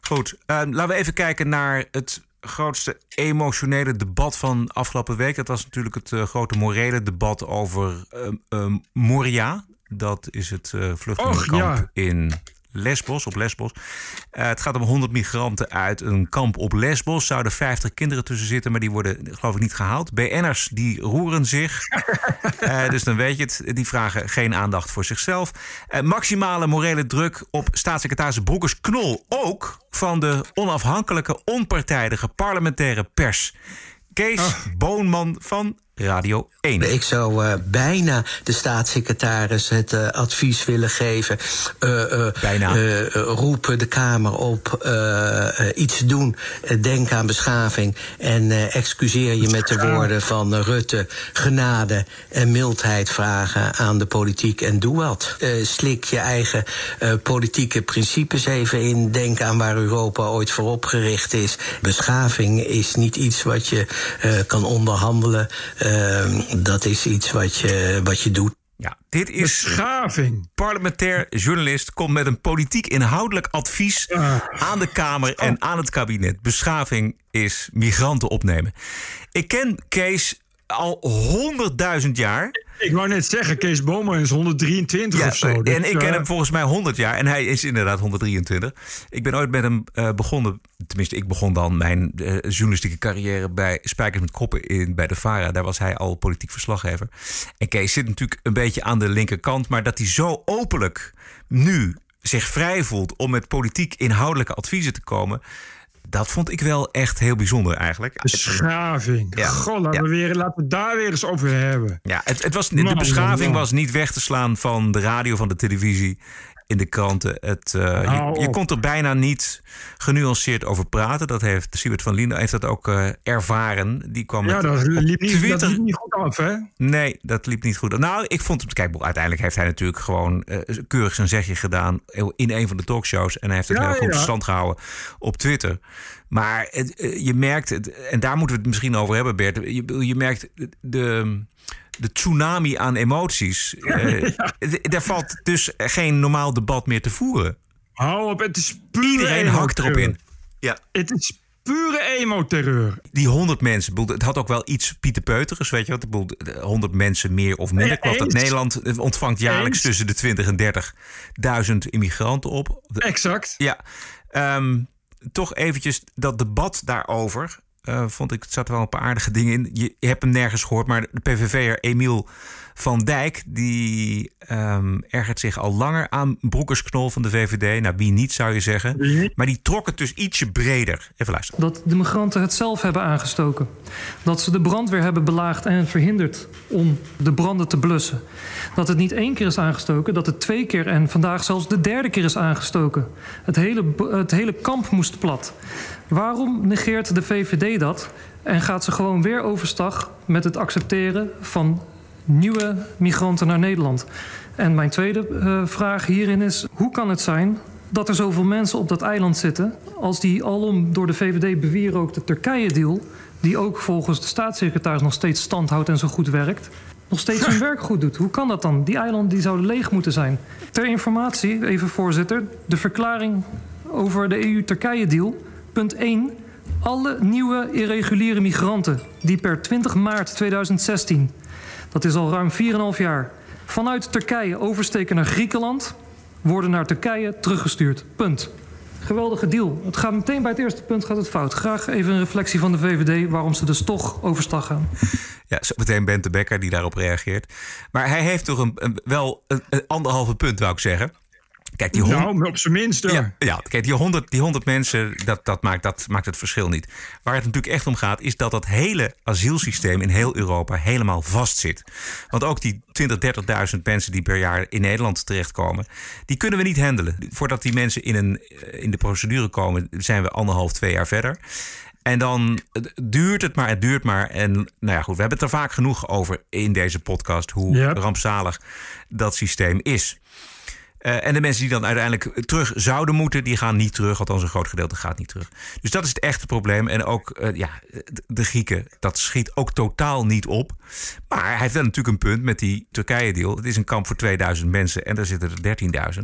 Goed, eh, laten we even kijken naar het grootste emotionele debat van afgelopen week. Dat was natuurlijk het eh, grote morele debat over eh, eh, Moria. Dat is het vluchtelingenkamp
Och, ja.
in Lesbos, op Lesbos. Eh, het gaat om 100 migranten uit een kamp op Lesbos. Zouden 50 kinderen tussen zitten, maar die worden geloof ik niet gehaald. BN'ers die roeren zich. Eh, dus dan weet je het. Die vragen geen aandacht voor zichzelf. Eh, maximale morele druk op staatssecretaris Broekers Knol. Ook van de onafhankelijke, onpartijdige parlementaire pers. Kees Boonman van Radio 1.
Ik zou eh, bijna de staatssecretaris het eh, advies willen geven. eh, eh,
Bijna.
roepen de Kamer op iets doen. Denk aan beschaving. En eh, excuseer je met de woorden van Rutte. Genade en mildheid vragen aan de politiek. En doe wat. Eh, slik je eigen eh, politieke principes even in. Denk aan waar Europa ooit voor opgericht is. Beschaving is niet iets wat je eh, kan onderhandelen. Eh, dat is iets wat je, wat je doet.
Ja, dit is
Beschaving.
parlementair journalist komt met een politiek inhoudelijk advies aan de Kamer en aan het kabinet. Beschaving is migranten opnemen. Ik ken Kees al honderdduizend jaar.
Ik wou net zeggen, Kees Boman is 123
Ja,
of zo. Dus,
en ik ken
eh,
hem volgens mij 100 jaar en hij is inderdaad 123. Ik ben ooit met hem eh, begonnen, tenminste ik begon dan mijn eh, journalistieke carrière bij Spijkers met Koppen in, bij de VARA. Daar was hij al politiek verslaggever. En Kees zit natuurlijk een beetje aan de linkerkant, maar dat hij zo openlijk nu zich vrij voelt om met politiek inhoudelijke adviezen te komen... Dat vond ik wel echt heel bijzonder eigenlijk.
Beschaving.
Ja.
Goh, laten,
Ja.
we weer, laten we daar weer eens over hebben.
Ja, het, het was, de beschaving
man, man.
was niet weg te slaan van de radio, van de televisie, in de kranten. Het, eh, je, je kon er bijna niet genuanceerd over praten. Dat heeft Siebert van Linden heeft dat ook eh, ervaren. Die kwam
Ja,
met,
dat liep, niet, dat
Twitter.
liep niet goed af, hè?
Nee, dat liep niet goed. Nou, ik vond het. Kijk, uiteindelijk heeft hij natuurlijk gewoon eh, keurig zijn zegje gedaan in een van de talkshows. En hij heeft het
Ja,
heel goed
ja.
stand gehouden op Twitter. Maar het, je merkt, het, en daar moeten we het misschien over hebben, Bert. Je, je merkt de, de tsunami aan emoties. D- Daar valt dus geen normaal debat meer te voeren.
Hou op, het is pure
Iedereen hakt erop in. Ja.
Het is pure emo-terreur.
Die 100 mensen, het had ook wel iets Pieter weet je wat? Ik bedoel, 100 mensen meer of minder.
Ja,
dat. Nederland eh, ontvangt jaarlijks
Eens.
tussen de 20 en 30.000 immigranten op.
Exact.
ja, Ehm, toch eventjes dat debat daarover. Eh, vond ik, er zaten wel een paar aardige dingen in. Je, je hebt hem nergens gehoord, maar de PVV'er Emiel Van Dijk die um, ergert zich al langer aan Broekersknol van de VVD. Nou, wie niet zou je zeggen. Maar die trok het dus ietsje breder. Even luisteren.
Dat de migranten het zelf hebben aangestoken. Dat ze de brandweer hebben belaagd en verhinderd om de branden te blussen. Dat het niet één keer is aangestoken, dat het twee keer en vandaag zelfs de derde keer is aangestoken. Het hele, het hele kamp moest plat. Waarom negeert de VVD dat en gaat ze gewoon weer overstag met het accepteren van nieuwe migranten naar Nederland? En mijn tweede uh, vraag hierin is: hoe kan het zijn dat er zoveel mensen op dat eiland zitten als die alom door de VVD bewierookte Turkije-deal, die ook volgens de staatssecretaris nog steeds stand houdt en zo goed werkt, nog steeds hun werk goed doet. Hoe kan dat dan? Die eilanden die zouden leeg moeten zijn. Ter informatie, even voorzitter, de verklaring over de EU-Turkije-deal, punt 1. Alle nieuwe irreguliere migranten die per 20 maart 2016, dat is al ruim 4,5 jaar, vanuit Turkije oversteken naar Griekenland, worden naar Turkije teruggestuurd. Punt. Geweldige deal. Het gaat meteen bij het eerste punt gaat het fout. Graag even een reflectie van de VVD waarom ze dus toch overstag gaan.
Ja, zo meteen Bent de Bekker die daarop reageert. Maar hij heeft toch een, een wel een, een anderhalve punt, wou ik zeggen.
Kijk, die. Nou, op zijn minst.
Ja, ja, kijk, die honderd, die honderd mensen, dat, dat, maakt, dat maakt het verschil niet. Waar het natuurlijk echt om gaat, is dat dat hele asielsysteem in heel Europa helemaal vastzit. Want ook die 20, 30.000 mensen die per jaar in Nederland terechtkomen, die kunnen we niet handelen. Voordat die mensen in, een, in de procedure komen, zijn we anderhalf, twee jaar verder. En dan duurt het maar, het duurt maar. En nou ja, goed, we hebben het er vaak genoeg over in deze podcast, hoe rampzalig dat systeem is. Uh, en de mensen die dan uiteindelijk terug zouden moeten, die gaan niet terug. Althans, een groot gedeelte gaat niet terug. Dus dat is het echte probleem. En ook uh, ja, de Grieken, dat schiet ook totaal niet op. Maar hij heeft wel natuurlijk een punt met die Turkije-deal. Het is een kamp voor 2000 mensen en daar zitten er 13.000.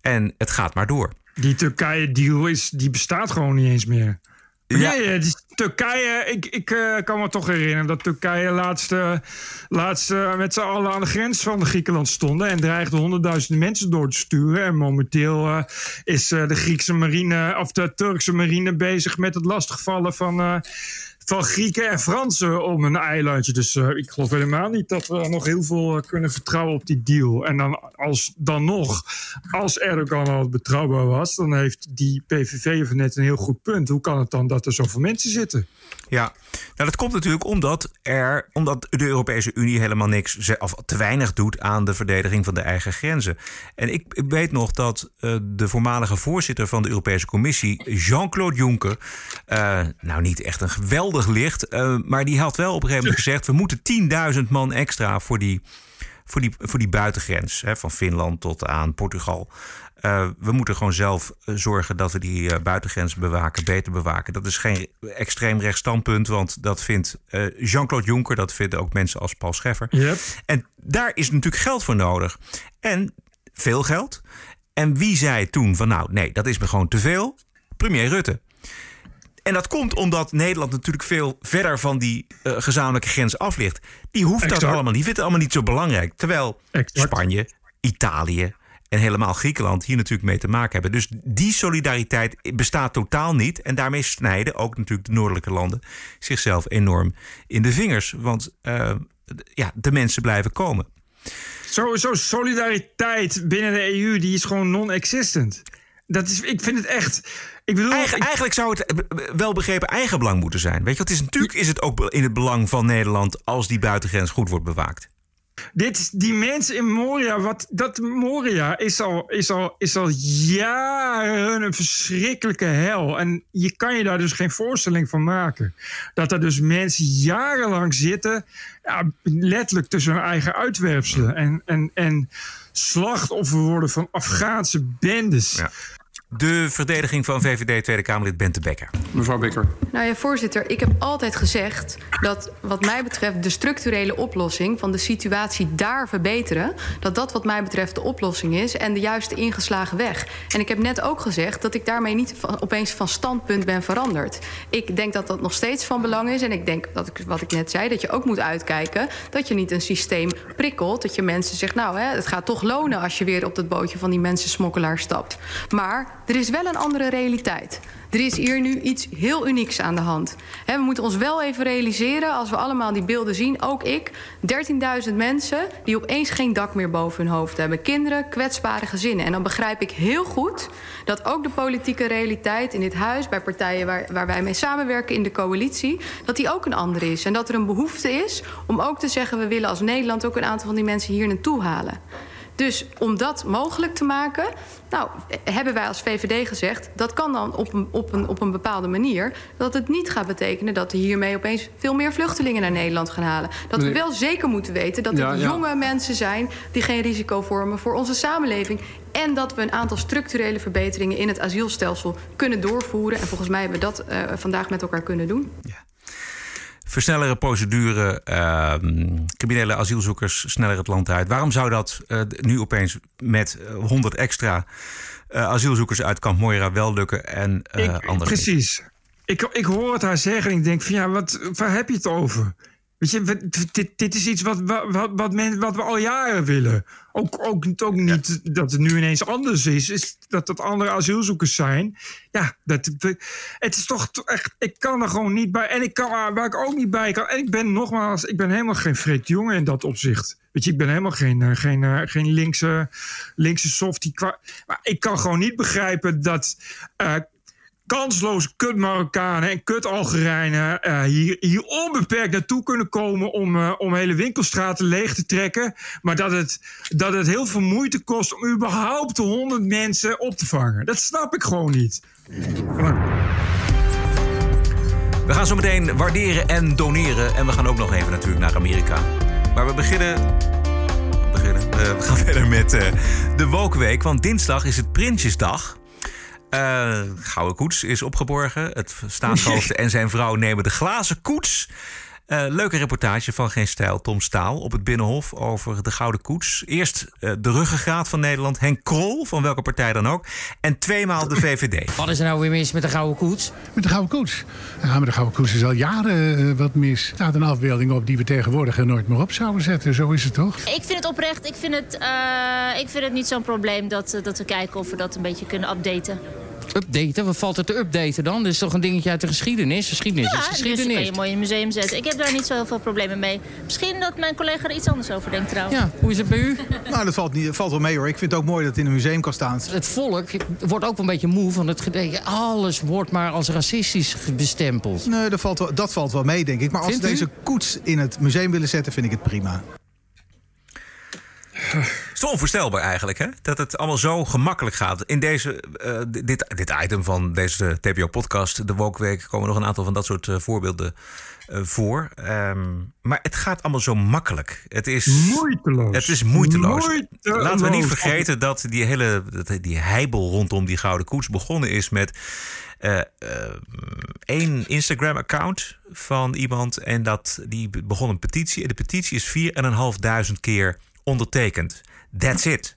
En het gaat maar door.
Die Turkije-deal die bestaat gewoon niet eens meer. Ja, Turkije. Ik, ik uh, kan me toch herinneren dat Turkije laatst, laatst met z'n allen aan de grens van Griekenland stonden. En dreigde honderdduizenden mensen door te sturen. En momenteel is de Griekse marine, of de Turkse marine bezig met het lastigvallen van van Grieken en Fransen om een eilandje. Dus uh, ik geloof helemaal niet dat we nog heel veel uh, kunnen vertrouwen op die deal. En dan, als, dan nog, als Erdogan al betrouwbaar was, dan heeft die PVV van net een heel goed punt. Hoe kan het dan dat er zoveel mensen zitten?
Ja, nou, dat komt natuurlijk omdat, er, omdat de Europese Unie helemaal niks of te weinig doet aan de verdediging van de eigen grenzen. En ik, ik weet nog dat uh, de voormalige voorzitter van de Europese Commissie, Jean-Claude Juncker, nou niet echt een geweldig licht, uh, maar die had wel op een gegeven moment gezegd: we moeten 10.000 man extra voor die, voor die, voor die buitengrens, hè, van Finland tot aan Portugal. Uh, we moeten gewoon zelf uh, zorgen dat we die uh, buitengrens bewaken, beter bewaken. Dat is geen extreem rechts standpunt, want dat vindt Jean-Claude Juncker, dat vinden ook mensen als Paul Scheffer.
Yep.
En daar is natuurlijk geld voor nodig. En veel geld. En wie zei toen van nou, nee, dat is me gewoon te veel? Premier Rutte. En dat komt omdat Nederland natuurlijk veel verder van die gezamenlijke grens af ligt. Die hoeft exact. dat allemaal niet, vindt het allemaal niet zo belangrijk. Terwijl exact. Spanje, Italië, en helemaal Griekenland hier natuurlijk mee te maken hebben. Dus die solidariteit bestaat totaal niet. En daarmee snijden ook natuurlijk de noordelijke landen zichzelf enorm in de vingers. Want uh, ja, de mensen blijven komen.
Sowieso solidariteit binnen de EU, die is gewoon non-existent. Dat is, ik vind het echt. Ik bedoel,
Eigen,
ik...
Eigenlijk zou het wel begrepen eigenbelang moeten zijn. Weet je, het is natuurlijk is het ook in het belang van Nederland als die buitengrens goed wordt bewaakt.
Dit, die mensen in Moria, wat, dat Moria is al, is, al, is al jaren een verschrikkelijke hel. En je kan je daar dus geen voorstelling van maken. Dat er dus mensen jarenlang zitten, ja, letterlijk tussen hun eigen uitwerpselen. En, en, en slachtoffer worden van Afghaanse bendes.
Ja de verdediging van VVD Tweede Kamerlid Bente Bekker.
Mevrouw Bekker.
Nou ja, voorzitter, ik heb altijd gezegd dat wat mij betreft de structurele oplossing van de situatie daar verbeteren, dat dat wat mij betreft de oplossing is en de juiste ingeslagen weg. En ik heb net ook gezegd dat ik daarmee niet van, opeens van standpunt ben veranderd. Ik denk dat dat nog steeds van belang is en ik denk dat ik, wat ik net zei, dat je ook moet uitkijken dat je niet een systeem prikkelt, dat je mensen zegt, nou hè, het gaat toch lonen als je weer op dat bootje van die mensen smokkelaar stapt. Maar er is wel een andere realiteit. Er is hier nu iets heel unieks aan de hand. We moeten ons wel even realiseren, als we allemaal die beelden zien, ook ik, 13.000 mensen die opeens geen dak meer boven hun hoofd hebben. Kinderen, kwetsbare gezinnen. En dan begrijp ik heel goed dat ook de politieke realiteit in dit huis, bij partijen waar, waar wij mee samenwerken in de coalitie, dat die ook een andere is. En dat er een behoefte is om ook te zeggen, we willen als Nederland ook een aantal van die mensen hier naartoe halen. Dus om dat mogelijk te maken, nou, hebben wij als VVD gezegd... dat kan dan op een, op, een, op een bepaalde manier... dat het niet gaat betekenen dat we hiermee opeens... veel meer vluchtelingen naar Nederland gaan halen. Dat we wel zeker moeten weten dat
Ja,
het
ja.
jonge mensen zijn... die geen risico vormen voor onze samenleving. En dat we een aantal structurele verbeteringen in het asielstelsel kunnen doorvoeren. En volgens mij hebben we dat eh, vandaag met elkaar kunnen doen.
Versnellere procedure, ehm, criminele asielzoekers sneller het land uit. Waarom zou dat eh, nu opeens met eh, 100 extra eh, asielzoekers uit Kamp Moira wel lukken en eh anders niet?
Precies. Ik, ik hoor het haar zeggen en ik denk van ja, wat, waar heb je het over? Weet je, dit, dit is iets wat, wat, wat, wat, men, wat we al jaren willen. Ook, ook, ook niet dat het nu ineens anders is, is dat het andere asielzoekers zijn. Ja, dat, het is toch to- echt, ik kan er gewoon niet bij. En ik kan, waar ik ook niet bij kan. En ik ben nogmaals, ik ben helemaal geen Freek jongen in dat opzicht. Weet je, ik ben helemaal geen, eh, geen, eh, geen linkse, linkse softie. Maar ik kan gewoon niet begrijpen dat eh, kansloze kut Marokkanen en kut Algerijnen eh, hier, hier onbeperkt naartoe kunnen komen om, eh, om hele winkelstraten leeg te trekken. Maar dat het, dat het heel veel moeite kost om überhaupt de honderd mensen op te vangen. Dat snap ik gewoon niet.
We gaan zo meteen waarderen en doneren. En we gaan ook nog even natuurlijk naar Amerika. Maar we beginnen. we. Eh, gaan verder met de Wookweek. Want dinsdag is het Prinsjesdag. Eh Gouden Koets is opgeborgen. Het staatshoofd en zijn vrouw nemen de glazen koets. Eh, leuke reportage van Geen Stijl, Tom Staal op het Binnenhof over de Gouden Koets. Eerst eh, de ruggengraat van Nederland, Henk Krol, van welke partij dan ook. En tweemaal de VVD.
Wat is er nou weer mis met de gouden koets?
Met de gouden koets. Ja, met de gouden koets is al jaren eh, wat mis. Er staat een afbeelding op die we tegenwoordig er nooit meer op zouden zetten. Zo is het toch?
Ik vind het oprecht, ik vind het, eh, ik vind het niet zo'n probleem dat, dat we kijken of we dat een beetje kunnen updaten.
Updaten? Wat valt er te updaten dan? Dat is toch een dingetje uit de geschiedenis? Geschiedenis
Ja,
is
dus kan
geschiedenis.
je mooi in een museum zetten. Ik heb daar niet zo heel veel problemen mee. Misschien dat mijn collega er iets anders over denkt trouwens.
Ja, hoe is het bij u?
Nou, dat valt, niet, valt wel mee hoor. Ik vind het ook mooi dat het in een museum kan staan.
Het volk wordt ook wel een beetje moe van het gedenken. Alles wordt maar als racistisch bestempeld.
Nee, dat valt wel, dat valt wel mee, denk ik. Maar als ze deze koets in het museum willen zetten, vind ik het prima.
Het is onvoorstelbaar eigenlijk, hè? Dat het allemaal zo gemakkelijk gaat. In deze, eh, dit, dit item van deze TPO-podcast, de Wokweek, komen nog een aantal van dat soort eh, voorbeelden eh, voor. Ehm, maar het gaat allemaal zo makkelijk. Het is
moeiteloos.
Het is moeiteloos.
Moeiteloos.
Laten we niet vergeten dat die hele dat die heibel rondom die Gouden Koets begonnen is met één Instagram-account van iemand. En dat, die begon een petitie. En de petitie is 4.500 keer ondertekend. That's it.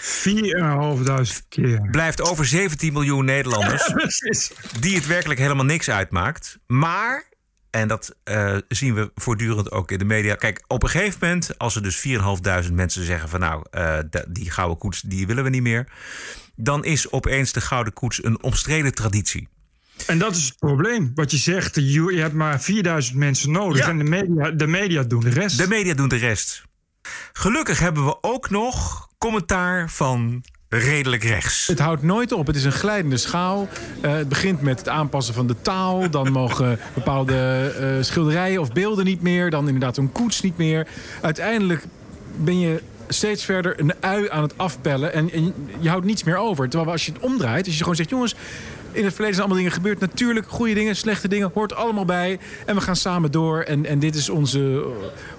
4.500 keer.
Blijft over 17 miljoen Nederlanders.
Ja, precies.
die het werkelijk helemaal niks uitmaakt. Maar, en dat eh, zien we voortdurend ook in de media. Kijk, op een gegeven moment, als er dus 4.500 mensen zeggen van nou, eh, die gouden koets, die willen we niet meer. Dan is opeens de gouden koets een omstreden traditie.
En dat is het probleem. Wat je zegt, je, je hebt maar 4000 mensen nodig.
Ja.
En de media, de media doen de rest.
De media doen de rest. Gelukkig hebben we ook nog commentaar van redelijk rechts.
Het houdt nooit op. Het is een glijdende schaal. Eh, het begint met het aanpassen van de taal. Dan mogen bepaalde eh, schilderijen of beelden niet meer. Dan inderdaad een koets niet meer. Uiteindelijk ben je steeds verder een ui aan het afpellen. En, en je houdt niets meer over. Terwijl als je het omdraait, als je gewoon zegt... jongens, in het verleden zijn allemaal dingen gebeurd. Natuurlijk, goede dingen, slechte dingen, hoort allemaal bij. En we gaan samen door. En, en dit is onze,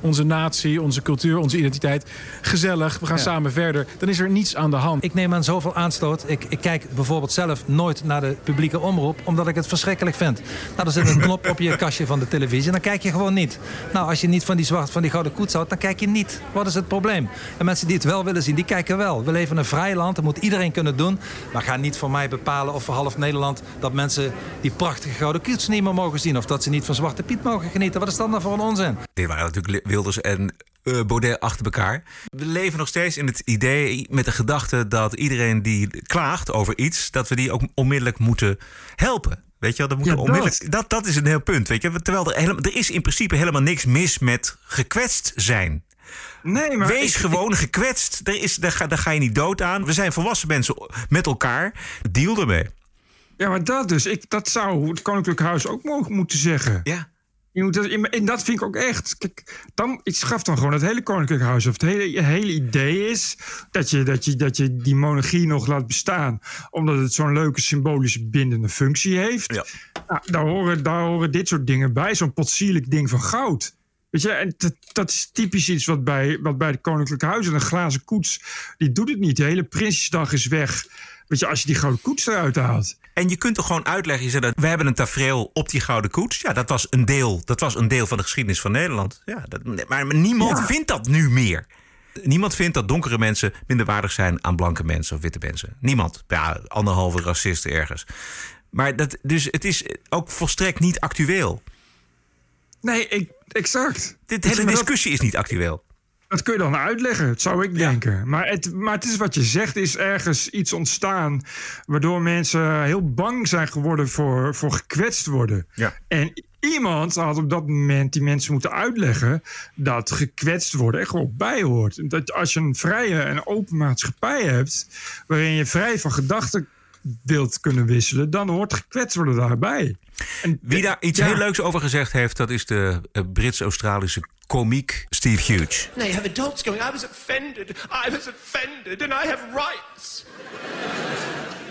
onze natie, onze cultuur, onze identiteit. Gezellig, we gaan
Ja.
samen verder. Dan is er niets aan de hand.
Ik neem aan zoveel aanstoot. Ik, ik kijk bijvoorbeeld zelf nooit naar de publieke omroep, omdat ik het verschrikkelijk vind. Nou, er zit een knop op je kastje van de televisie en dan kijk je gewoon niet. Nou, als je niet van die zwart, van die gouden koets houdt, dan kijk je niet. Wat is het probleem? En mensen die het wel willen zien, die kijken wel. We leven in een vrij land, dat moet iedereen kunnen doen. Maar ga niet voor mij bepalen of we half Nederland Nederland... dat mensen die prachtige gouden koets niet meer mogen zien... of dat ze niet van Zwarte Piet mogen genieten. Wat is dat nou voor een onzin?
Dit waren natuurlijk Wilders en uh, Baudet achter elkaar. We leven nog steeds in het idee met de gedachte dat iedereen die klaagt over iets... dat we die ook onmiddellijk moeten helpen. Weet je wel, dat, moet
Ja,
onmiddellijk, dat. Dat, is een heel punt. Weet je? Terwijl er, helemaal, er is in principe helemaal niks mis met gekwetst zijn.
Nee, maar
Wees
ik-
gewoon gekwetst. Er is, daar, ga, daar ga je niet dood aan. We zijn volwassen mensen met elkaar. Deal ermee.
Ja, maar dat dus. Ik, dat zou het Koninklijk Huis ook mogen moeten zeggen.
Ja.
Je moet dat, en dat vind ik ook echt. Kijk, dan, ik schaf dan gewoon het hele Koninklijk Huis af. Het hele, hele idee is dat je, dat, je, dat je die monarchie nog laat bestaan. Omdat het zo'n leuke symbolische bindende functie heeft.
Ja.
Nou, daar, horen, daar horen dit soort dingen bij. Zo'n potsierlijk ding van goud. Weet je, en dat, dat is typisch iets wat bij, wat bij het Koninklijk Huis en een glazen koets. die doet het niet. De hele Prinsjesdag is weg. Weet je, als je die gouden koets eruit haalt.
En je kunt toch gewoon uitleggen, je zegt dat we hebben een tafereel op die gouden koets. Ja, dat was een deel, dat was een deel van de geschiedenis van Nederland. Ja, dat, maar, niemand
Ja.
vindt dat nu meer. Niemand vindt dat donkere mensen minder waardig zijn aan blanke mensen of witte mensen. Niemand. Ja, anderhalve racisten ergens. Maar dat, dus het is ook volstrekt niet actueel.
Nee, ik, exact.
Dit
Dus
hele discussie is niet actueel.
Dat kun je dan uitleggen, dat zou ik denken. Maar het, maar het is wat je zegt, is ergens iets ontstaan... waardoor mensen heel bang zijn geworden voor, voor gekwetst worden.
Ja.
En iemand had op dat moment die mensen moeten uitleggen... dat gekwetst worden er gewoon bij hoort. Dat als je een vrije en open maatschappij hebt... waarin je vrij van gedachten wilt kunnen wisselen... dan hoort gekwetst worden daarbij. En,
Wie daar iets
ja.
heel leuks over gezegd heeft, dat is de eh, Brits-Australische komiek Steve Hughes.
Now you have adults going, I was offended, I was offended, and I have rights.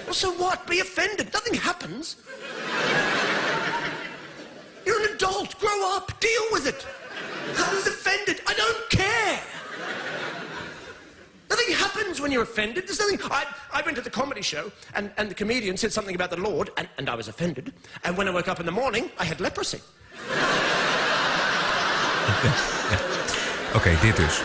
well, so what? Be offended. Nothing happens. You're an adult. Grow up. Deal with it. I was offended. I don't care. Nothing happens when you're offended. There's nothing. I, I went to the comedy show, and, and the comedian said something about the Lord, and, and I was offended. And when I woke up in the morning, I had leprosy.
Oké, dit dus.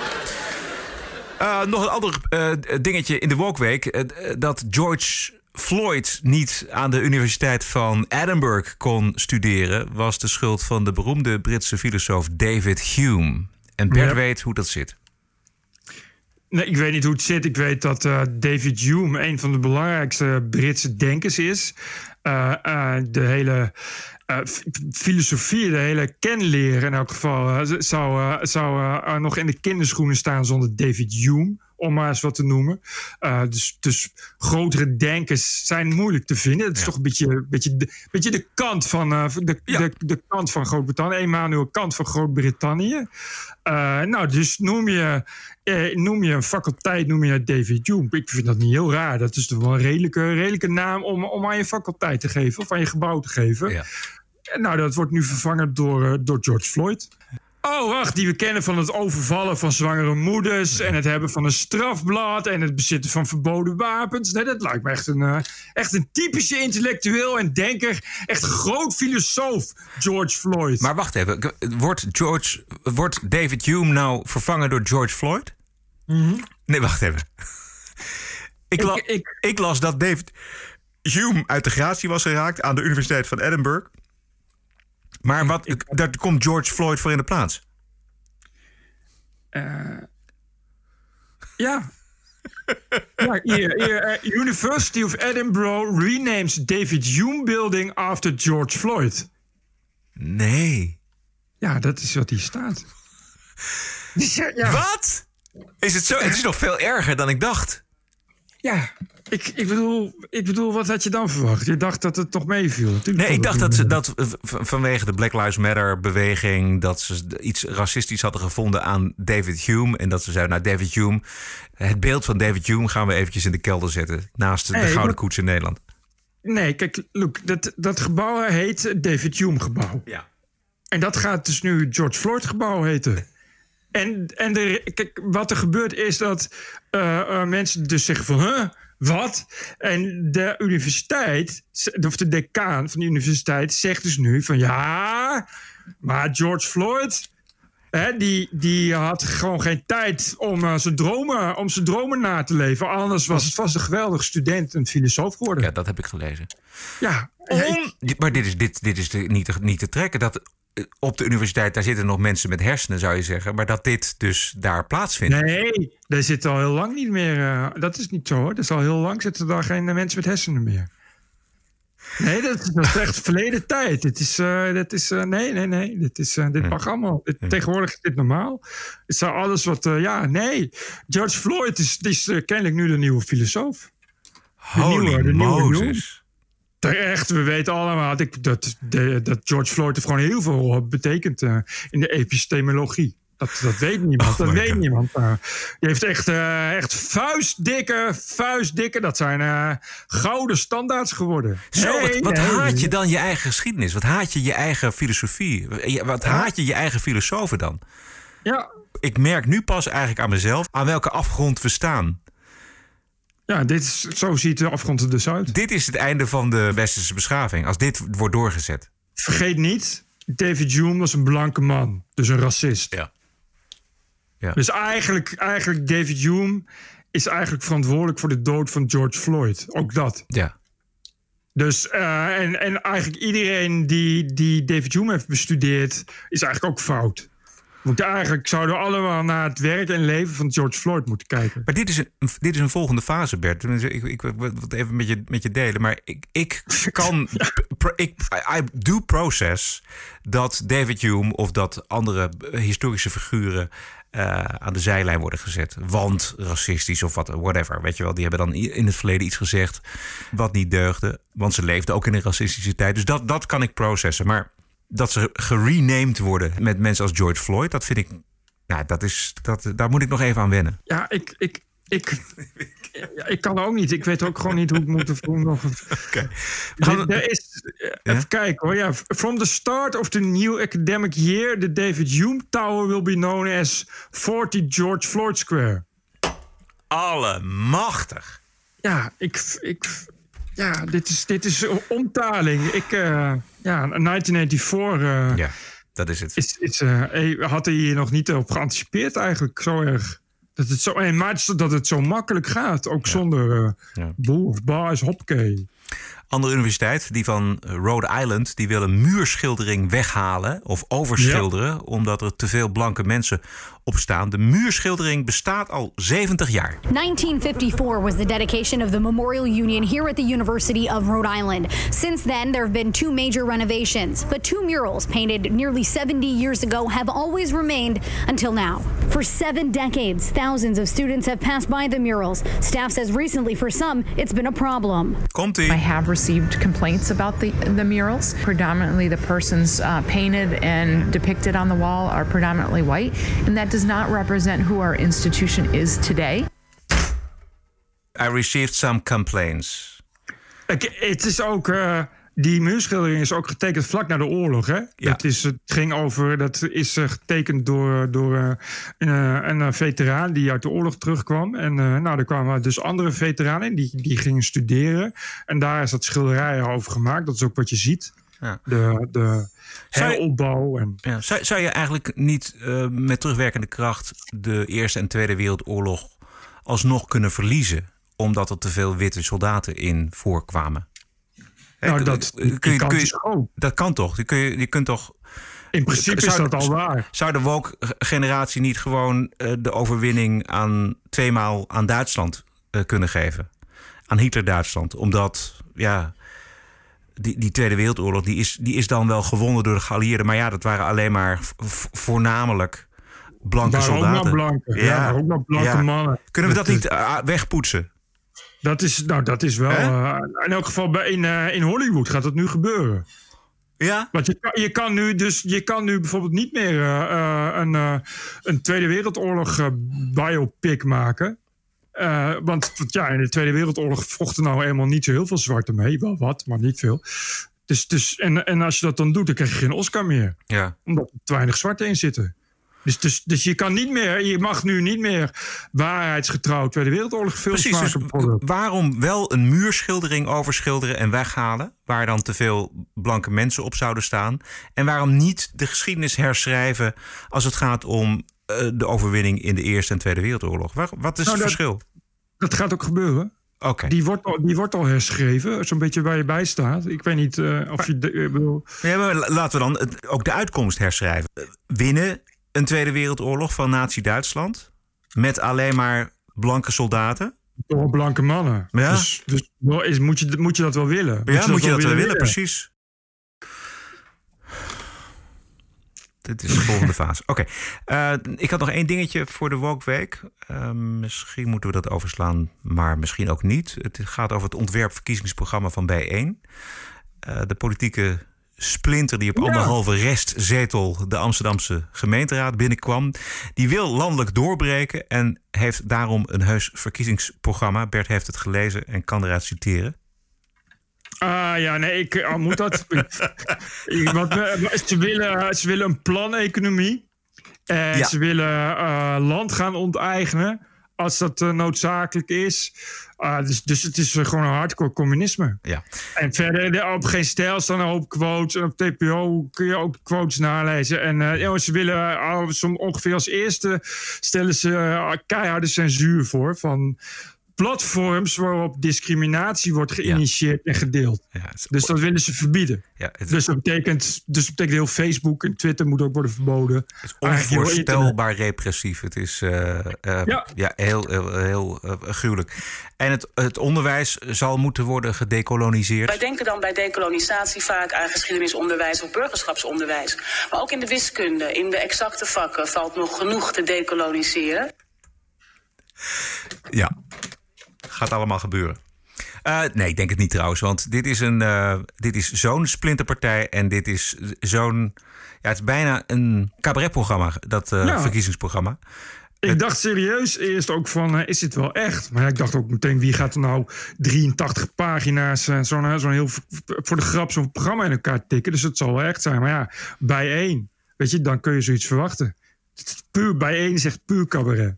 Eh, nog een ander eh, dingetje in de Walkweek. eh, dat George Floyd niet aan de Universiteit van Edinburgh kon studeren... was de schuld van de beroemde Britse filosoof David Hume. En Bert
Ja.
weet hoe dat zit.
Nee, ik weet niet hoe het zit. Ik weet dat eh, David Hume een van de belangrijkste Britse denkers is. Eh, eh, de hele filosofie, de hele kenleer in elk geval, zou, zou nog in de kinderschoenen staan zonder David Hume. Om maar eens wat te noemen. Eh, dus, dus grotere denkers zijn moeilijk te vinden. Het is toch een beetje, beetje, de, beetje de kant van, eh, de, de, de kant van Groot-Brittannië. Emmanuel Kant van Groot-Brittannië. Eh, nou, dus noem je, eh, noem je een faculteit, noem je David Hume. Ik vind dat niet heel raar. Dat is toch wel een redelijke, redelijke naam om, om aan je faculteit te geven. Of aan je gebouw te geven.
Ja.
Nou, dat wordt nu vervangen door, door George Floyd. Oh, wacht, die we kennen van het overvallen van zwangere moeders... en het hebben van een strafblad... en het bezitten van verboden wapens. Nee, dat lijkt me echt een, eh, echt een typische intellectueel en denker. Echt een groot filosoof, George Floyd.
Maar wacht even. Wordt, George, wordt David Hume nou vervangen door George Floyd? Nee, wacht even. Ik, la- ik, las dat David Hume uit de gratie was geraakt aan de Universiteit van Edinburgh. Maar wat, daar komt George Floyd voor in de plaats.
Eh, ja. ja hier, hier, eh, University of Edinburgh renames David Hume Building after George Floyd.
Nee.
Ja, dat is wat hier staat. Ja, ja.
Wat? Is het zo? Het is nog veel erger dan ik dacht.
Ja, ik, ik, bedoel, ik bedoel, wat had je dan verwacht? Je dacht dat het toch meeviel?
Nee, ik dacht dat ze dat eh, vanwege de Black Lives Matter beweging dat ze iets racistisch hadden gevonden aan David Hume en dat ze zeiden, nou David Hume, het beeld van David Hume gaan we eventjes in de kelder zetten naast de
Nee,
Gouden
maar-
Koets in Nederland.
Nee, kijk, look, dat, dat gebouw heet David Hume gebouw.
Ja.
En dat gaat dus nu George Floyd gebouw heten. En, en de, kijk, wat er gebeurt is dat eh, eh, mensen dus zeggen van... Huh, wat? En de universiteit, of de decaan van de universiteit... zegt dus nu van ja, maar George Floyd... Hè, die, die had gewoon geen tijd om, eh, zijn dromen, om zijn dromen na te leven. Anders was het vast een geweldig student en filosoof geworden.
Ja, dat heb ik gelezen.
Ja,
Dit- Maar dit is, dit, dit is de- niet, te, niet te trekken. Dat, op de universiteit, daar zitten nog mensen met hersenen, zou je zeggen. Maar dat dit dus daar plaatsvindt.
Nee, daar zit al heel lang niet meer. eh, dat is niet zo hoor. Dat is al heel lang zitten daar geen eh, mensen met hersenen meer. Nee, dat, is- dat is echt verleden tijd. Dit is, eh, dit is eh, nee, nee, nee. Dit, is, eh, dit mag allemaal. Dit- Tegenwoordig is dit normaal. Het is alles wat, eh, ja, nee. George Floyd is, is eh, kennelijk nu de nieuwe filosoof. De
Holy
nieuwe- de
Moses.
nieuwe. Terecht, we weten allemaal dat, dat, dat George Floyd heeft gewoon heel veel betekend eh, in de epistemologie. Dat, dat weet niemand.
Oh
dat weet
God.
niemand. eh. die heeft echt, eh, echt vuistdikke, vuistdikke. Dat zijn gouden standaards geworden.
Zo, wat, haat je dan je eigen geschiedenis? Wat haat je je eigen filosofie? Wat haat je je eigen filosofen dan?
Ja.
Ik merk nu pas eigenlijk aan mezelf aan welke afgrond we staan.
Ja, dit is, zo ziet de afgrond er dus uit.
Dit is het einde van de westerse beschaving. Als dit wordt doorgezet.
Vergeet niet, David Hume was een blanke man. Dus een racist.
Ja. Ja.
Dus eigenlijk, eigenlijk David Hume is eigenlijk verantwoordelijk voor de dood van George Floyd. Ook dat.
Ja.
Dus, eh, en, en eigenlijk iedereen die, die David Hume heeft bestudeerd, is eigenlijk ook fout. Moeten eigenlijk zouden we allemaal naar het werk en leven van George Floyd moeten kijken.
Maar dit is een, dit is een volgende fase, Bert. Ik, ik wil het even met je, met je delen. Maar ik, ik kan. pro- ik, I, do process dat David Hume of dat andere historische figuren. eh, aan de zijlijn worden gezet. Want racistisch of wat, whatever. Weet je wel, die hebben dan in het verleden iets gezegd. wat niet deugde. Want ze leefden ook in een racistische tijd. Dus dat, dat kan ik processen. Maar dat ze gerenamed worden met mensen als George Floyd. dat vind ik. Nou, dat is, dat, daar moet ik nog even aan wennen.
Ja, ik, ik, ik, ja, ik kan ook niet. Ik weet ook gewoon niet hoe ik moet nog.
Gaan we-
Er is, eh, Even kijken hoor. Ja, from the start of the new academic year, the David Hume Tower will be known as 40 George Floyd Square.
Allemachtig.
Ja, ik, ik, ja dit, is, dit is omtaling. Ik, eh, ja, 1984 eh,
Ja, dat is het.
is, is, eh, had hij hier nog niet op geanticipeerd eigenlijk zo erg. Dat het zo, en maar dat het zo makkelijk gaat, ook zonder
Ja.
boel of baas, hoppakee.
Andere universiteit, die van Rhode Island, die wil een muurschildering weghalen of overschilderen, omdat er te veel blanke mensen op staan. De muurschildering bestaat al 70 jaar.
1954 was the dedication of the Memorial Union here at the University of Rhode Island. Since then, there have been two major renovations, but two murals painted nearly 70 years ago have always remained until now. For seven decades, thousands of students have passed by the murals. Staff says recently, for some, it's been a problem.
Komt-ie.
I have received complaints about the, the murals. Predominantly, the persons uh, painted and depicted on the wall are predominantly white, and that does not represent who our institution is today.
I received some complaints.
Het is ook. eh, die muurschildering is ook getekend vlak na de oorlog. Hè? Dat is, het ging over. Dat is eh, getekend door, door eh, een, een veteraan die uit de oorlog terugkwam. En nou, er kwamen dus andere veteranen in die, die gingen studeren. En daar is dat schilderijen over gemaakt. Dat is ook wat je ziet.
Ja.
De, de
Zou je-
heropbouw. En,
Ja, zou, zou je eigenlijk niet eh, met terugwerkende kracht de Eerste en Tweede Wereldoorlog alsnog kunnen verliezen? Omdat er te veel witte soldaten in voorkwamen.
Nou, dat-
kun kun je-. Dat kan toch? Je, kun je, je kunt toch.
In principe is dat al waar.
Zou de woke-generatie niet gewoon eh, de overwinning aan tweemaal aan Duitsland eh, kunnen geven? Aan Hitler-Duitsland. Omdat, ja, die, die Tweede Wereldoorlog die is, die is dan wel gewonnen door de geallieerden. Maar ja, dat waren alleen maar voornamelijk blanke
ook maar
soldaten.
Ja, ook maar blanke mannen.
Kunnen we
Dat
niet eh, wegpoetsen?
Dat is, nou, dat is wel. eh, in elk geval bij, in, eh, in Hollywood gaat dat nu gebeuren.
Ja?
Want je kan, je kan nu dus je kan nu bijvoorbeeld niet meer een, een Tweede Wereldoorlog biopic maken. Eh, want ja, in de Tweede Wereldoorlog vochten nou helemaal niet zo heel veel zwarte mee. Wel wat, maar niet veel. Dus, dus, en, en als je dat dan doet, dan krijg je geen Oscar meer.
Ja.
Omdat er te weinig zwarte in zitten. Dus, dus, dus je kan niet meer, je mag nu niet meer waarheidsgetrouw Tweede Wereldoorlog films
Precies, dus
maken.
waarom wel een muurschildering overschilderen en weghalen... waar dan te veel blanke mensen op zouden staan... en waarom niet de geschiedenis herschrijven... als het gaat om de overwinning in de Eerste en Tweede Wereldoorlog? Waar- wat is
Nou,
het
dat-
verschil?
Dat gaat ook gebeuren.
Oké.
Die, wordt al, die wordt al herschreven, zo'n beetje waar je bij staat. Ik weet niet eh, of je... de- bedoel,
Ja, maar la- laten we dan het- ook de uitkomst herschrijven. Eh, Winnen een Tweede Wereldoorlog van Nazi-Duitsland... met alleen maar blanke soldaten?
door blanke mannen.
Ja.
Dus, dus is, moet, je, moet je dat wel willen?
ja, moet je dat wel willen, precies. Dit is de volgende fase. Oké, eh, ik had nog één dingetje voor de Woke Week. Eh, misschien moeten we dat overslaan, maar misschien ook niet. Het gaat over het ontwerpverkiezingsprogramma van B1. Eh, de politieke splinter die op anderhalve restzetel de Amsterdamse gemeenteraad binnenkwam. Die wil landelijk doorbreken en heeft daarom een heus verkiezingsprogramma. Bert heeft het gelezen en kan eruit citeren.
Ah ja, nee, ik ah, moet dat. We- ze, willen, ze willen een planeconomie. En
Ja.
ze willen eh, land gaan onteigenen als dat eh, noodzakelijk is. Ah, dus, dus het is eh, gewoon een hardcore communisme.
Ja.
En verder de- op geen stijl staan een hoop quotes. En op TPO kun je ook quotes nalezen. En eh, ja, ze willen uh, ongeveer als eerste stellen ze eh, keiharde censuur voor. Van platforms waarop discriminatie wordt geïnitieerd en gedeeld. dus dat willen ze verbieden.
Ja, het
dus, dat betekent, dus dat betekent heel Facebook en Twitter moet ook worden verboden. Heel internet.
Onvoorstelbaar repressief. Het is eh, eh,
Ja.
ja. heel, heel, heel eh, gruwelijk. En het, het onderwijs zal moeten worden gedecoloniseerd.
Wij denken dan bij decolonisatie vaak aan geschiedenisonderwijs of burgerschapsonderwijs. Maar ook in de wiskunde, in de exacte vakken valt nog genoeg te decoloniseren.
Ja, gaat allemaal gebeuren. Eh, nee, ik denk het niet trouwens. Want dit is, een, eh, dit is zo'n splinterpartij. En dit is zo'n. Ja, het is bijna een cabaretprogramma, dat eh,
Ja.
verkiezingsprogramma.
Ik dacht serieus eerst ook van, is dit wel echt? Maar ja, ik dacht ook meteen, wie gaat er nou 83 pagina's, zo'n zo'n heel, voor de grap, zo'n programma in elkaar tikken? Dus het zal wel echt zijn. Maar ja, bij één, weet je, dan kun je zoiets verwachten. Puur bij één is echt puur cabaret.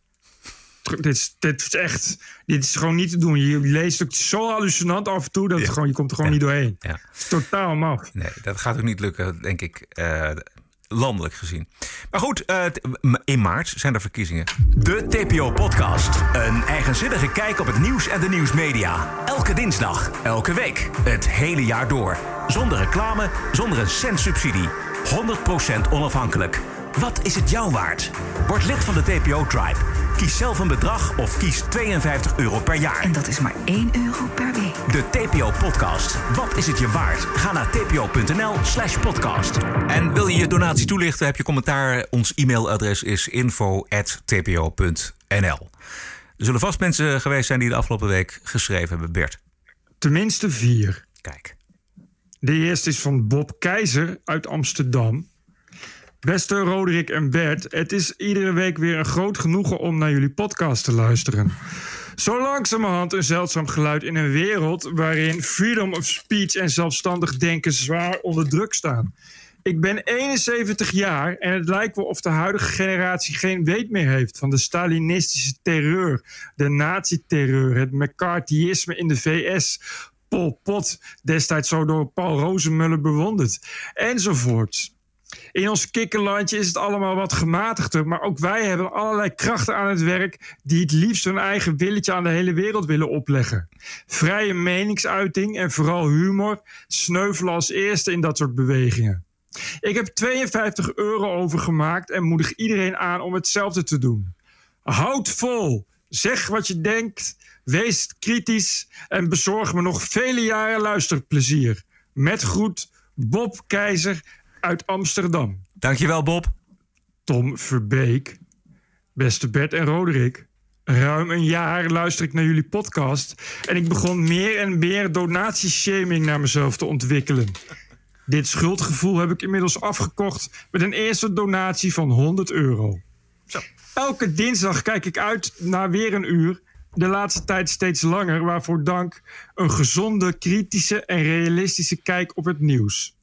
Dit is, dit is echt, dit is gewoon niet te doen. Je leest het zo hallucinant af en toe, dat het gewoon, je komt er gewoon niet doorheen.
Ja.
Het is totaal maf.
Nee, dat gaat ook niet lukken, denk ik, eh, landelijk gezien. Maar goed, eh, in maart zijn er verkiezingen.
De TPO-podcast. Een eigenzinnige kijk op het nieuws en de nieuwsmedia. Elke dinsdag, elke week, het hele jaar door. Zonder reclame, zonder een cent subsidie. 100% onafhankelijk. Wat is het jou waard? Word lid van de TPO-tribe. Kies zelf een bedrag of kies 52 euro per jaar. En
dat is maar 1 euro per week.
De TPO-podcast. Wat is het je waard? Ga naar tpo.nl slash podcast.
En wil je je donatie toelichten, heb je commentaar. Ons e-mailadres is info.tpo.nl. Er zullen vast mensen geweest zijn die de afgelopen week geschreven hebben, Bert.
Tenminste vier.
Kijk.
De eerste is van Bob Keizer uit Amsterdam. Beste Roderick en Bert, het is iedere week weer een groot genoegen om naar jullie podcast te luisteren. Zo langzamerhand een zeldzaam geluid in een wereld waarin freedom of speech en zelfstandig denken zwaar onder druk staan. Ik ben 71 jaar en het lijkt wel of de huidige generatie geen weet meer heeft van de Stalinistische terreur, de nazi-terreur, het McCarthyisme in de VS, Pol Pot, destijds zo door Paul Rozenmuller bewonderd, enzovoort. In ons kikkerlandje is het allemaal wat gematigder, maar ook wij hebben allerlei krachten aan het werk die het liefst hun eigen willetje aan de hele wereld willen opleggen. Vrije meningsuiting en vooral humor sneuvelen als eerste in dat soort bewegingen. Ik heb 52 euro overgemaakt en moedig iedereen aan om hetzelfde te doen. Houd vol, zeg wat je denkt, wees kritisch en bezorg me nog vele jaren luisterplezier. Met groet, Bob Keizer uit Amsterdam.
Dankjewel, Bob.
Tom Verbeek. Beste Bert en Roderick. Ruim een jaar luister ik naar jullie podcast. En ik begon meer en meer donatieshaming naar mezelf te ontwikkelen. Dit schuldgevoel heb ik inmiddels afgekocht met een eerste donatie van 100 euro. Elke dinsdag kijk ik uit naar weer een uur. De laatste tijd steeds langer, waarvoor dank een gezonde, kritische en realistische kijk op het nieuws.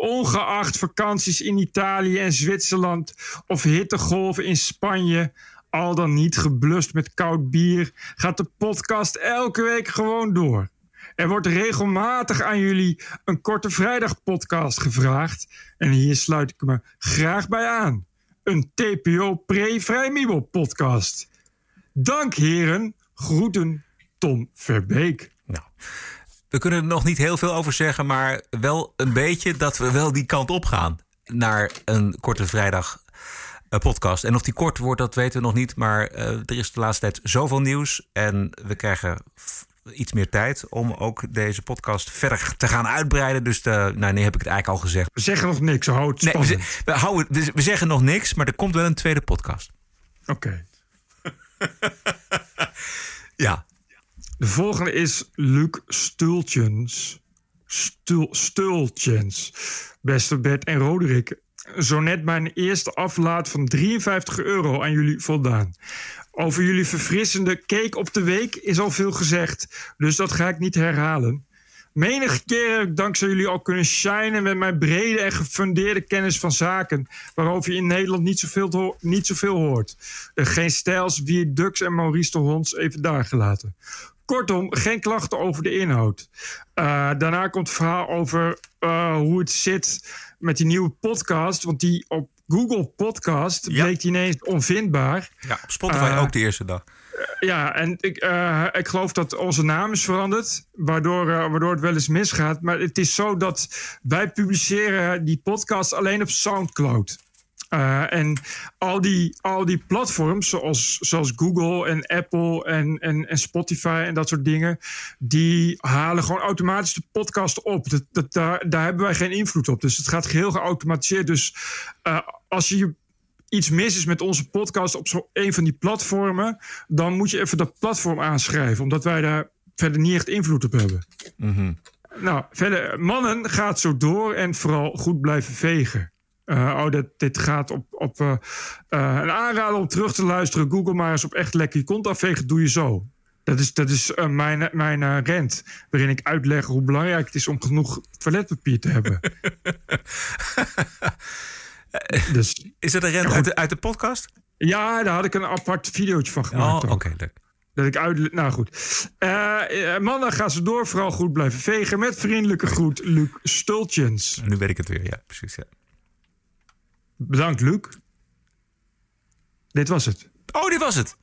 Ongeacht vakanties in Italië en Zwitserland of hittegolven in Spanje, al dan niet geblust met koud bier, gaat de podcast elke week gewoon door. Er wordt regelmatig aan jullie een korte vrijdag podcast gevraagd. En hier sluit ik me graag bij aan. Een TPO Pre-Vrijmiebel podcast. Dank heren. Groeten Tom Verbeek.
Nou, we kunnen er nog niet heel veel over zeggen, maar wel een beetje dat we wel die kant op gaan. Naar een korte vrijdag eh, podcast. En of die kort wordt, dat weten we nog niet. Maar eh, er is de laatste tijd zoveel nieuws. En we krijgen iets meer tijd om ook deze podcast verder te gaan uitbreiden. Dus de, nou, nee, heb ik het eigenlijk al gezegd.
We zeggen nog niks, houd het
Nee, we, houden, we, we zeggen nog niks, maar er komt wel een tweede podcast.
Oké.
Ja.
De volgende is Luc Stultjens. Stul, Stultjens. Beste Bert en Roderick. Zo net mijn eerste aflaat van 53 euro aan jullie voldaan. Over jullie verfrissende cake op de week is al veel gezegd. Dus dat ga ik niet herhalen. Menige keer heb ik dankzij jullie al kunnen shinen met mijn brede en gefundeerde kennis van zaken. Waarover je in Nederland niet zoveel, niet zoveel hoort. Eh, geen stijls, wie Dux en Maurice de Honds even daar gelaten. Kortom, geen klachten over de inhoud. Eh, daarna komt het verhaal over eh, hoe het zit met die nieuwe podcast. Want die op Google Podcast bleek die ineens onvindbaar.
Ja, op Spotify
Eh,
ook de eerste dag.
ja, en ik, ik geloof dat onze naam is veranderd, waardoor, waardoor het wel eens misgaat. Maar het is zo dat wij publiceren die podcast alleen op Soundcloud. Eh, en al die, al die platforms, zoals, zoals Google en Apple en, en, en Spotify en dat soort dingen, die halen gewoon automatisch de podcast op. Dat, dat, daar, daar hebben wij geen invloed op. Dus het gaat geheel geautomatiseerd. Dus eh, als je iets mis is met onze podcast op zo een van die platformen, dan moet je even dat platform aanschrijven, omdat wij daar verder niet echt invloed op hebben.
Mhm.
Nou, verder, mannen gaat zo door en vooral goed blijven vegen. Eh, oh, dat, dit gaat op, op eh, eh, een aanrader om terug te luisteren. Google maar eens op echt lekker je kont afvegen, doe je zo. Dat is, dat is mijn, mijn rent, waarin ik uitleg hoe belangrijk het is om genoeg toiletpapier te hebben. dus,
is dat een rent uit de, uit de podcast?
Ja, daar had ik een apart videootje van gemaakt.
Oh, oké, leuk.
Dat ik uit. Nou goed. Mannen gaan ze door, vooral goed blijven vegen. Met vriendelijke groet, Luc Stultjens.
Nu weet ik het weer, ja, precies. Ja.
Bedankt, Luc. Dit was het.
Oh, dit was het.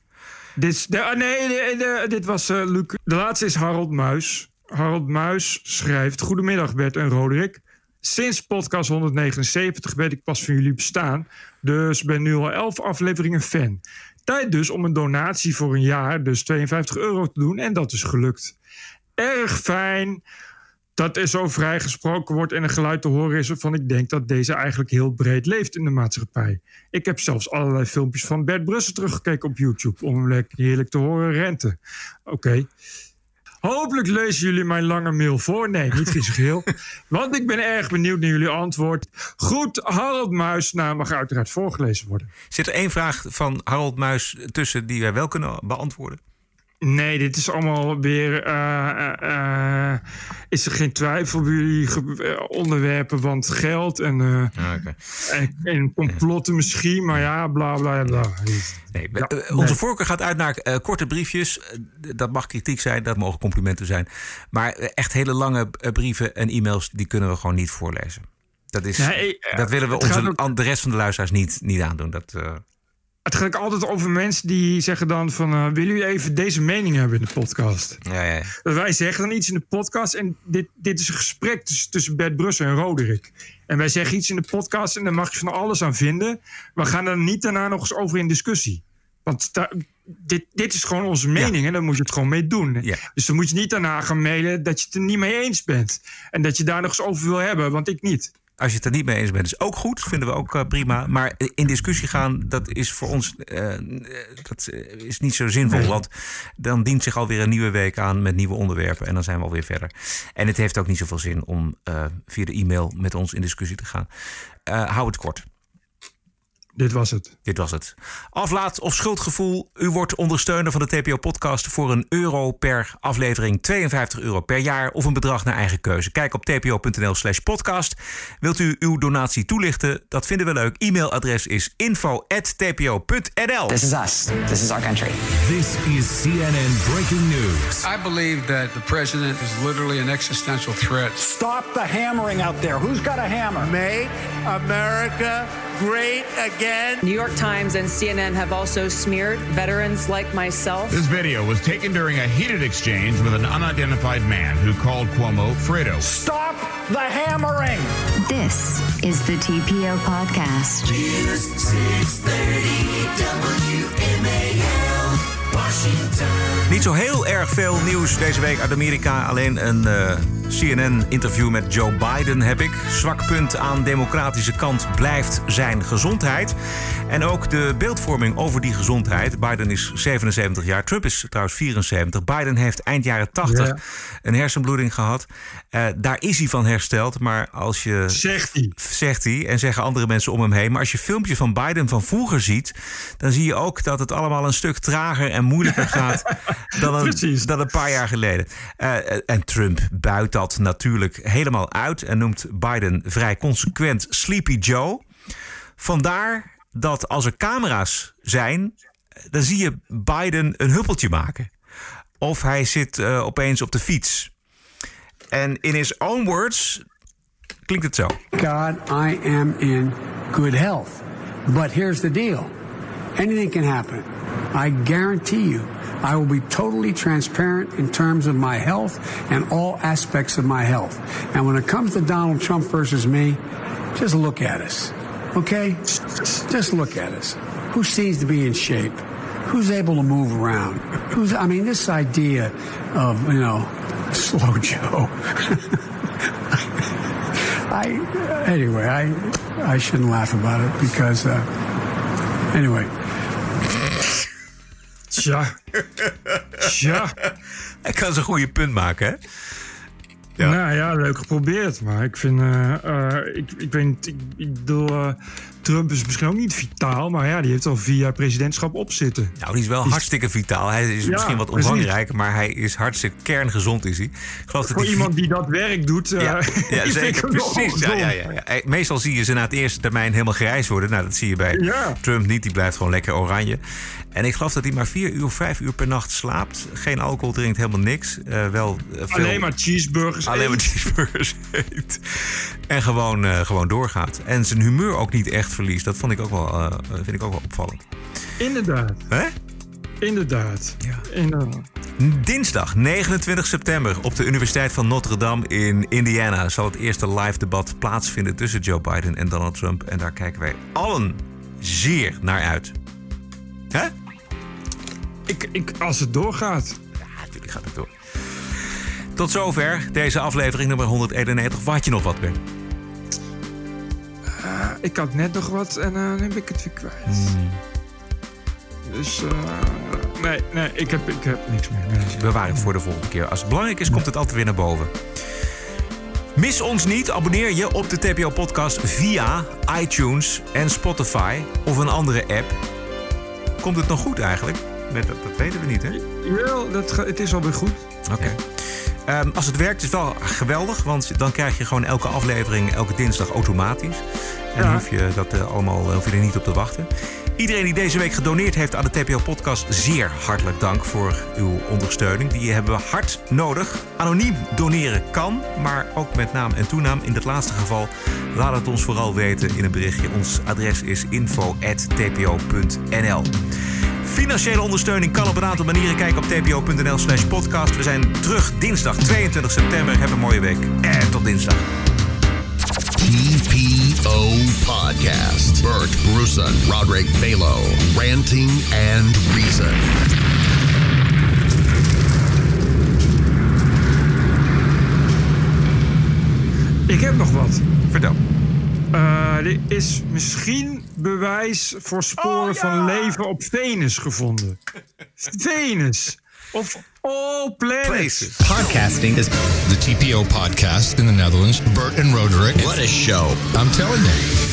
Dit, is- de, ah, nee, de- de- dit was eh, Luc. De laatste is Harold Muis. Harold Muis schrijft: Goedemiddag, Bert en Roderick. Sinds podcast 179 weet ik pas van jullie bestaan. Dus ben nu al 11 afleveringen fan. Tijd dus om een donatie voor een jaar, dus 52 euro te doen. En dat is gelukt. Erg fijn dat er zo vrij gesproken wordt en een geluid te horen is waarvan ik denk dat deze eigenlijk heel breed leeft in de maatschappij. Ik heb zelfs allerlei filmpjes van Bert Brussen teruggekeken op YouTube om hem lekker heerlijk te horen renten. Oké. Hopelijk lezen jullie mijn lange mail voor. Nee, niet geheel. Want ik ben erg benieuwd naar jullie antwoord. Goed, Harold Muis, nou mag uiteraard voorgelezen worden.
Zit er één vraag van Harold Muis tussen die wij wel kunnen beantwoorden?
Nee, dit is allemaal weer. eh, eh, eh, is er geen twijfel bij jullie onderwerpen? Want geld en, eh, en, en complotten misschien, maar ja, bla bla bla.
Nee, we-
Ja, nee.
Onze voorkeur gaat uit naar korte briefjes. Dat mag kritiek zijn, dat mogen complimenten zijn. Maar echt hele lange brieven en e-mails, die kunnen we gewoon niet voorlezen. Dat, is,
Nee,
dat willen we onze,
ook-
de rest van de luisteraars niet, niet aandoen. Dat,
Het gaat altijd over mensen die zeggen dan van... eh willen jullie even deze mening hebben in de podcast?
ja, ja,
wij zeggen dan iets in de podcast en dit, dit is een gesprek tussen, tussen Bert Brussen en Roderick. En wij zeggen iets in de podcast en daar mag je van alles aan vinden. We gaan er niet daarna nog eens over in discussie. Want dit, dit is gewoon onze mening en daar moet je het gewoon mee doen. Dus dan moet je niet daarna gaan mailen dat je het er niet mee eens bent. En dat je daar nog eens over wil hebben, want ik niet.
Als je het er niet mee eens bent, is ook goed. Vinden we ook eh, prima. Maar in discussie gaan, dat is voor ons eh, dat eh, is niet zo zinvol. Want dan dient zich alweer een nieuwe week aan met nieuwe onderwerpen. En dan zijn we alweer verder. En het heeft ook niet zoveel zin om via de e-mail met ons in discussie te gaan. Hou het kort.
Dit was het.
Dit was het. Aflaat of schuldgevoel. U wordt ondersteuner van de TPO-podcast voor een euro per aflevering. 52 euro per jaar of een bedrag naar eigen keuze. Kijk op tpo.nl slash podcast. Wilt u uw donatie toelichten? Dat vinden we leuk. E-mailadres is info.tpo.nl
This is us. This is our country.
This is CNN breaking news.
I believe that the president is literally an existential threat.
Stop the hammering out there. Who's got a hammer?
Make America great again.
New York Times and CNN have also smeared veterans like myself.
This video was taken during a heated exchange with an unidentified man who called Cuomo Fredo.
Stop the hammering.
This is the TPO podcast.
News 630 WMAL Washington.
Niet zo heel erg veel nieuws deze week uit Amerika. Alleen een eh, CNN-interview met Joe Biden heb ik. Zwak punt aan democratische kant blijft zijn gezondheid. En ook de beeldvorming over die gezondheid. Biden is 77 jaar, Trump is trouwens 74. Biden heeft eind jaren 80
Ja.
een hersenbloeding gehad. Eh, daar is hij van hersteld. Maar als je.
Zegt hij.
Zegt hij. En zeggen andere mensen om hem heen. Maar als je filmpjes van Biden van vroeger ziet. dan zie je ook dat het allemaal een stuk trager en moeilijker gaat. dan, een, dan een paar jaar geleden. Eh, en Trump buit dat natuurlijk helemaal uit. En noemt Biden vrij consequent Sleepy Joe. Vandaar dat als er camera's zijn. dan zie je Biden een huppeltje maken. Of hij zit eh, opeens op de fiets. En in his own words klinkt het zo.
God, I am in good health. But here's the deal anything can happen. I guarantee you, I will be totally transparent in terms of my health and all aspects of my health. And when it comes to Donald Trump versus me, just look at us. Okay? Just look at us. Who seems to be in shape? Who's able to move around? Who's, I mean, this idea of, you know, slow Joe. I, anyway, I, I shouldn't laugh about it because, uh, anyway.
Tja. Tja.
Hij kan zijn goede punt maken, hè?
Nou ja, leuk geprobeerd. Maar ik vind, eh, eh, ik, ik weet niet, ik, ik bedoel, eh, Trump is misschien ook niet vitaal, maar ja, die heeft al vier jaar presidentschap op zitten.
Nou, die is wel hartstikke vitaal. Hij is
Ja,
misschien wat omvangrijk, maar hij is hartstikke kerngezond is hij. Ik geloof dat
Voor
hij
iemand die dat werk doet, eh,
Ja, ja
vind ik
zeker. Precies. Ja, ja, ja, ja. Eh, Meestal zie je ze na het eerste termijn helemaal grijs worden. Nou, dat zie je bij
Ja.
Trump niet. Die blijft gewoon lekker oranje. En ik geloof dat hij maar vier uur, vijf uur per nacht slaapt. Geen alcohol drinkt, helemaal niks. Eh, wel eh, veel...
Alleen maar cheeseburgers.
Alleen maar cheeseburgers eet. En gewoon, eh, gewoon doorgaat. En zijn humeur ook niet echt verliest. Dat vond ik ook wel, eh, vind ik ook wel opvallend.
Inderdaad.
Hè?
Inderdaad.
Ja.
Inderdaad.
Dinsdag 29 september op de Universiteit van Notre Dame in Indiana zal het eerste live debat plaatsvinden tussen Joe Biden en Donald Trump. En daar kijken wij allen zeer naar uit. Hè?
Ik, ik, als het doorgaat.
Ja, natuurlijk gaat het door. Tot zover deze aflevering nummer 191. Wat je nog wat bent.
Eh, ik had net nog wat en eh, dan heb ik het weer kwijt.
Hmm.
Dus eh, nee, nee ik, heb, ik heb niks meer. Nee.
Bewaar het voor de volgende keer. Als het belangrijk is, komt het altijd weer naar boven. Mis ons niet. Abonneer je op de TPO-podcast via iTunes en Spotify of een andere app. Komt het nog goed eigenlijk? Dat, dat weten we niet, hè?
Jawel, dat het is alweer goed.
Oké. Ehm, als het werkt is het wel geweldig, want dan krijg je gewoon elke aflevering elke dinsdag automatisch. En
Ja.
hoef je, dat, eh, allemaal, hoef je er niet op te wachten. Iedereen die deze week gedoneerd heeft aan de TPO-podcast, zeer hartelijk dank voor uw ondersteuning. Die hebben we hard nodig. Anoniem doneren kan, maar ook met naam en toenaam. In het laatste geval laat het ons vooral weten in een berichtje. Ons adres is info.tpo.nl. Financiële ondersteuning kan op een aantal manieren. Kijk op tpo.nl slash podcast. We zijn terug dinsdag 22 september. Heb een mooie week en tot dinsdag.
TPO Podcast. Bert Bruson, Roderick Balo, Ranting and Reason.
Ik heb nog wat.
Vertel.
Eh, er is misschien bewijs voor sporen van leven op Venus gevonden. Venus. Of all planets.
Podcasting is the TPO podcast in the Netherlands. Bert and Roderick. What a show. I'm telling you.